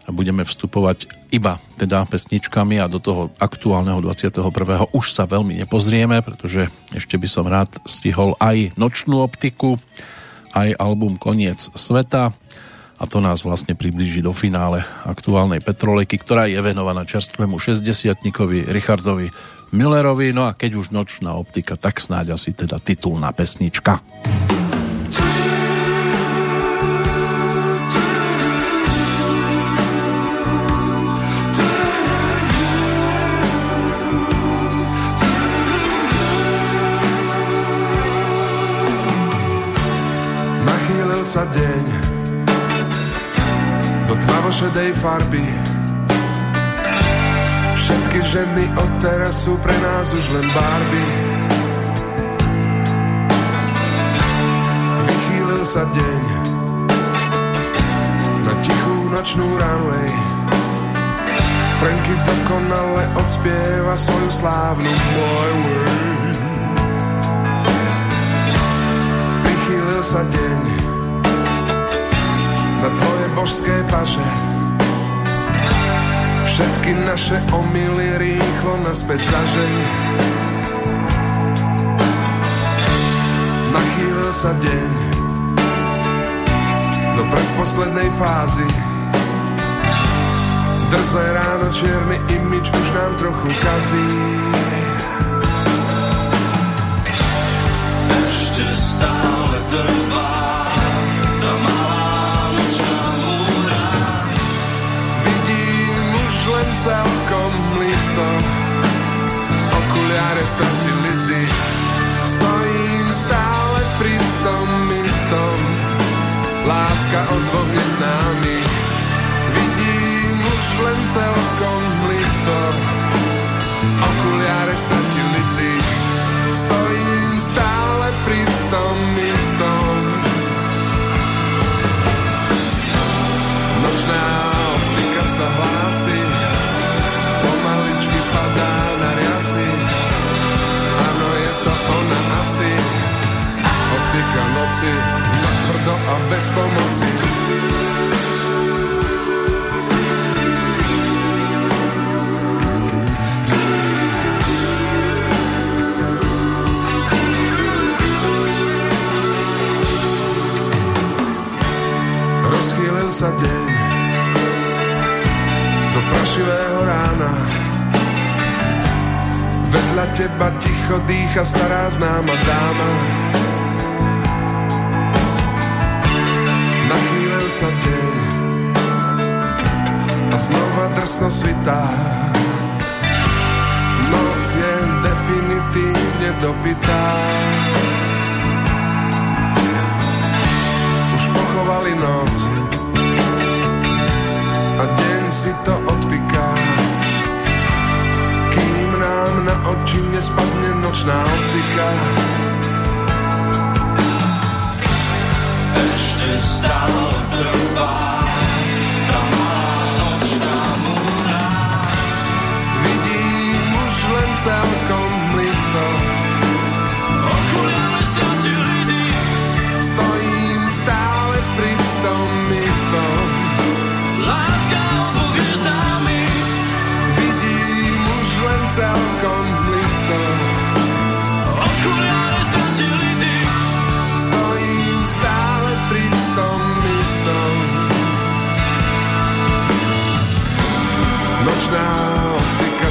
budeme vstupovať iba teda pesničkami a do toho aktuálneho 21. už sa veľmi nepozrieme, pretože ešte by som rád stihol aj nočnú optiku, aj album Koniec sveta a to nás vlastne priblíži do finále aktuálnej Petroleky, ktorá je venovaná čerstvému 60-tníkovi Richardovi Millerovi, no a keď už nočná optika, tak snáď asi teda titulná pesnička. sa tmavošedej farby. Všetky ženy od teraz sú pre nás už len Barbie. Vychýlil sa deň na tichú nočnú runway. Franky dokonale odspieva svoju slávnu môj word. Prichýlil sa deň na tvoje božské paže. Všetky naše omily rýchlo naspäť zažeň. Nachýlil sa deň do predposlednej fázy. Drzé ráno, čierny imič už nám trochu kazí. Ešte stále stratili dých. Stojím stále pri tom istom, láska od dvoch neznámych. Vidím už len celkom listo, okuliare stratili optika noci, tvrdo a bez pomoci. Rozchýlil sa deň do prašivého rána. Vedľa teba ticho dýcha stará známa dáma. Sa deň a znova drsno svitá. Noc je definitívne dopitá. Už pochovali noc a deň si to odpiká. Kým nám na oči nespadne nočná optika. Ešte stále survive.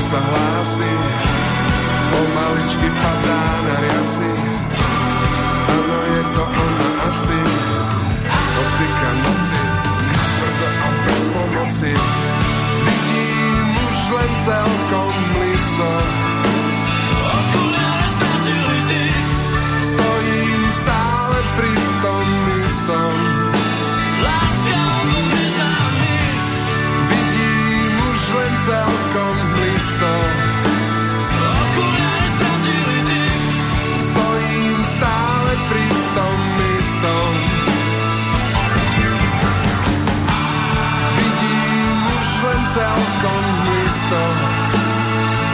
Sa hlási, pomaličky padá na riasy. Áno, je to ona asi, optika noci, tvrdo a bez pomoci. Vidím už len celkom listo, okuliare stratili dých, stojím stále pri tom istom. láska neznámych. Vidím už len celkom celkom listo.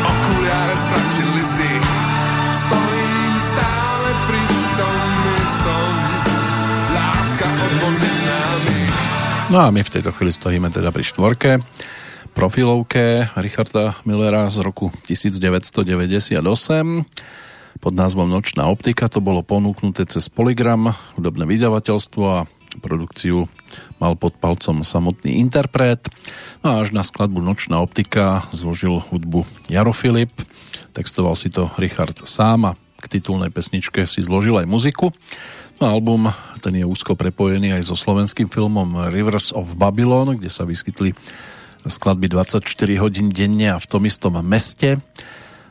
Okuliare stratili dých. Stojím stále pri tom istom. Láska od dvoch neznámych. No a my v tejto chvíli stojíme teda pri štvorke profilovke Richarda Millera z roku 1998 pod názvom Nočná optika. To bolo ponúknuté cez Polygram, hudobné vydavateľstvo a produkciu mal pod palcom samotný interpret. No a až na skladbu Nočná optika zložil hudbu Jaro Filip. Textoval si to Richard sám a k titulnej pesničke si zložil aj muziku. No album ten je úzko prepojený aj so slovenským filmom Rivers of Babylon, kde sa vyskytli skladby 24 hodín denne a v tom istom meste.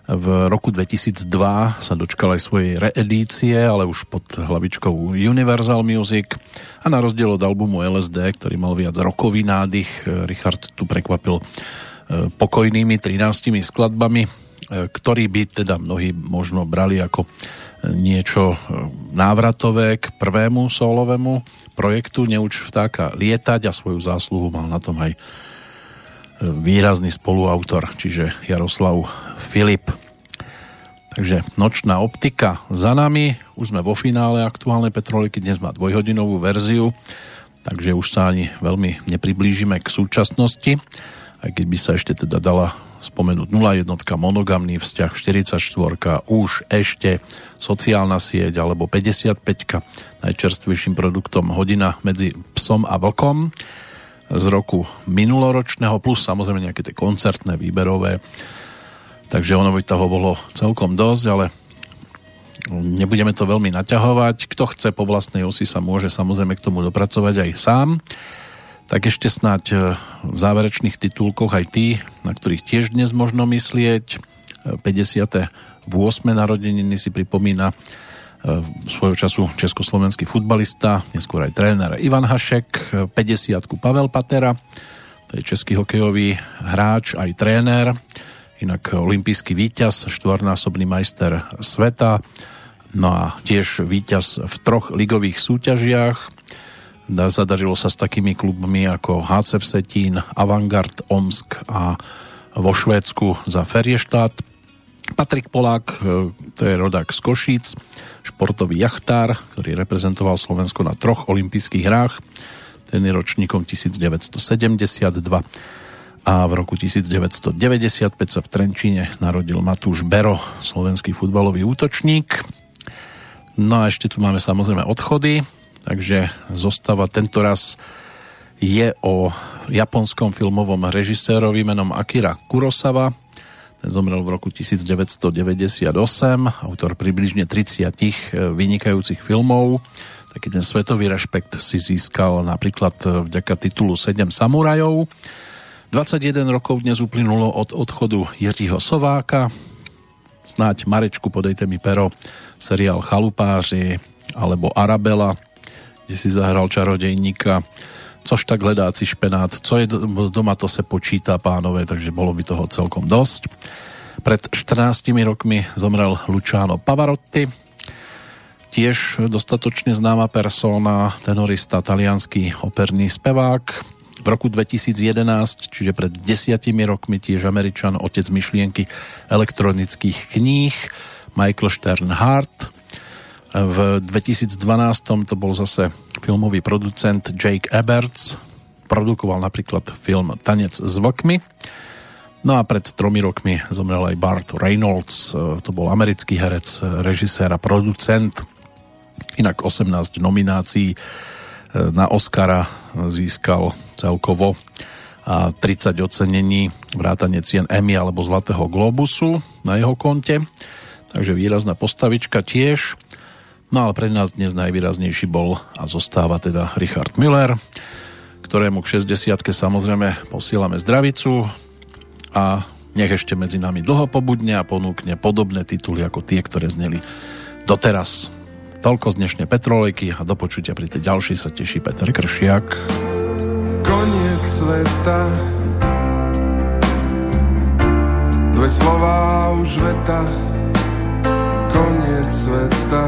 V roku 2002 sa dočkal aj svojej reedície, ale už pod hlavičkou Universal Music a na rozdiel od albumu LSD, ktorý mal viac rokový nádych, Richard tu prekvapil pokojnými 13 skladbami, e, ktorý by teda mnohí možno brali ako niečo návratové k prvému solovému projektu Neuč vtáka lietať a svoju zásluhu mal na tom aj výrazný spoluautor, čiže Jaroslav Filip. Takže nočná optika za nami, už sme vo finále aktuálnej Petroliky, dnes má dvojhodinovú verziu, takže už sa ani veľmi nepriblížime k súčasnosti, aj keď by sa ešte teda dala spomenúť 01 monogamný vzťah 44 už ešte sociálna sieť alebo 55 najčerstvejším produktom hodina medzi psom a vlkom z roku minuloročného plus samozrejme nejaké tie koncertné výberové takže ono by toho bolo celkom dosť ale nebudeme to veľmi naťahovať kto chce po vlastnej osi sa môže samozrejme k tomu dopracovať aj sám tak ešte snáď e, v záverečných titulkoch aj tí, na ktorých tiež dnes možno myslieť. 58. E, narodeniny si pripomína svojho času československý futbalista, neskôr aj tréner Ivan Hašek, 50 Pavel Patera, to je český hokejový hráč, aj tréner, inak olimpijský víťaz, štvornásobný majster sveta, no a tiež víťaz v troch ligových súťažiach, Zadarilo sa s takými klubmi ako HC Vsetín, Avantgard Omsk a vo Švédsku za Ferieštát. Patrik Polák, e, to je rodák z Košíc, športový jachtár, ktorý reprezentoval Slovensko na troch olympijských hrách. Ten je ročníkom 1972 a v roku 1995 sa v Trenčíne narodil Matúš Bero, slovenský futbalový útočník. No a ešte tu máme samozrejme odchody takže zostava tento raz je o japonskom filmovom režisérovi menom Akira Kurosawa. Ten zomrel v roku 1998, autor približne 30 eh, vynikajúcich filmov. Taký ten svetový rešpekt si získal napríklad eh, vďaka titulu 7 samurajov. 21 rokov dnes uplynulo od odchodu Jiřího Sováka, snáď Marečku podejte mi pero, seriál Chalupáři alebo Arabela, kde si zahral čarodejníka což tak hledáci špenát, co je doma, to se počítá, pánové, takže bolo by toho celkom dosť. Pred 14 rokmi zomrel Luciano Pavarotti, tiež dostatočne známa persona, tenorista, talianský operný spevák. V roku 2011, čiže pred desiatimi rokmi, tiež Američan, otec myšlienky elektronických kníh, Michael Sternhardt, v 2012 to bol zase filmový producent Jake Eberts. Produkoval napríklad film Tanec s vlkmi. No a pred tromi rokmi zomrel aj Bart Reynolds. To bol americký herec, režisér a producent. Inak 18 nominácií e, na Oscara získal celkovo a 30 ocenení vrátane cien Emmy alebo Zlatého Globusu na jeho konte. Takže výrazná postavička tiež. No ale pre nás dnes najvýraznejší bol a zostáva teda Richard Müller, ktorému k 60 samozrejme posílame zdravicu a nech ešte medzi nami dlho pobudne a ponúkne podobné tituly ako tie, ktoré zneli doteraz. Toľko z dnešnej Petrolejky a do počutia pri tej ďalšej sa teší Peter Kršiak. Koniec sveta Dve slova už veta Koniec sveta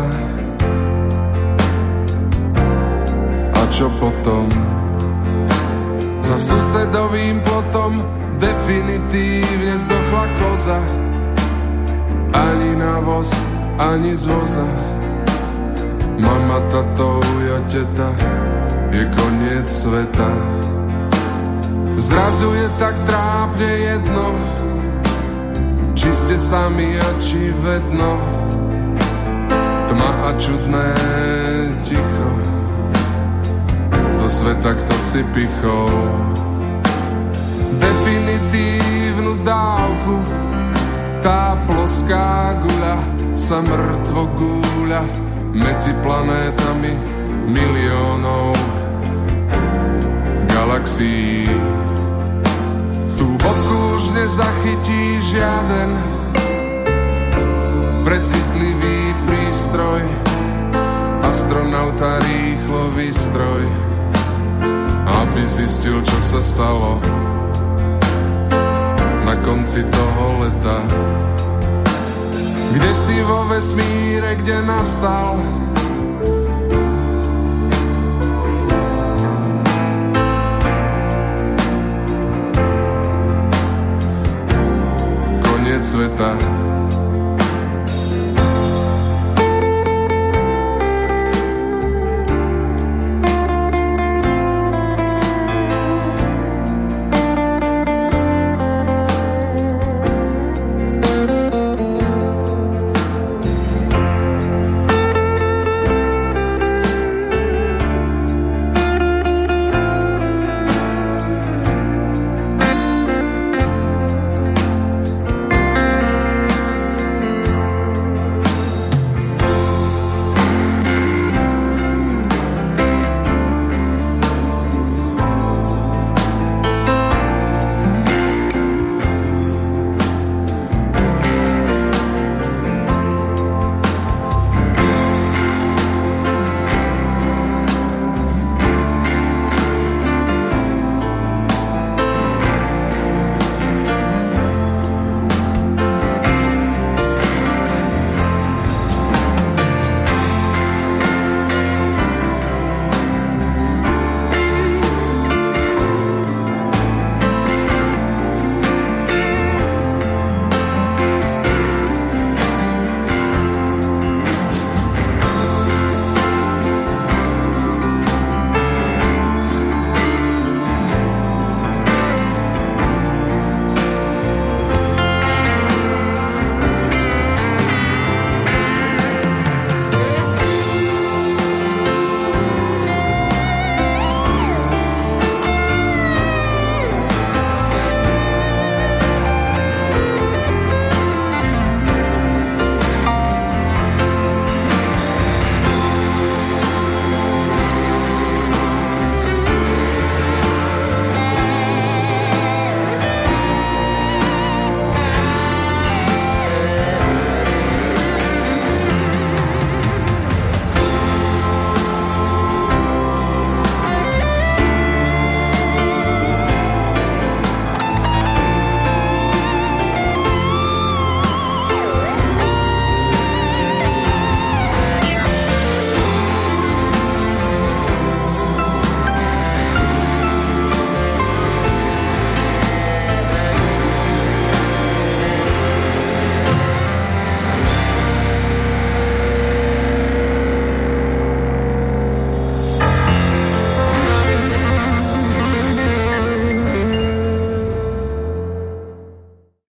čo potom? Za susedovým plotom definitívne zdochla koza. Ani na voz, ani z voza. Mama, tato, ja teta, je koniec sveta. Zrazu je tak trápne jedno, či ste sami a či vedno. Tma a čudné ticho do sveta, kto si pichol definitívnu dávku. Tá ploská guľa sa mŕtvo gúľa medzi planétami miliónov galaxií. Tú bodku už nezachytí žiaden precitlivý prístroj, astronauta rýchlový stroj aby zistil, čo sa stalo. na konci toho leta. Kde si vo vesmíre, kde nastal koniec sveta.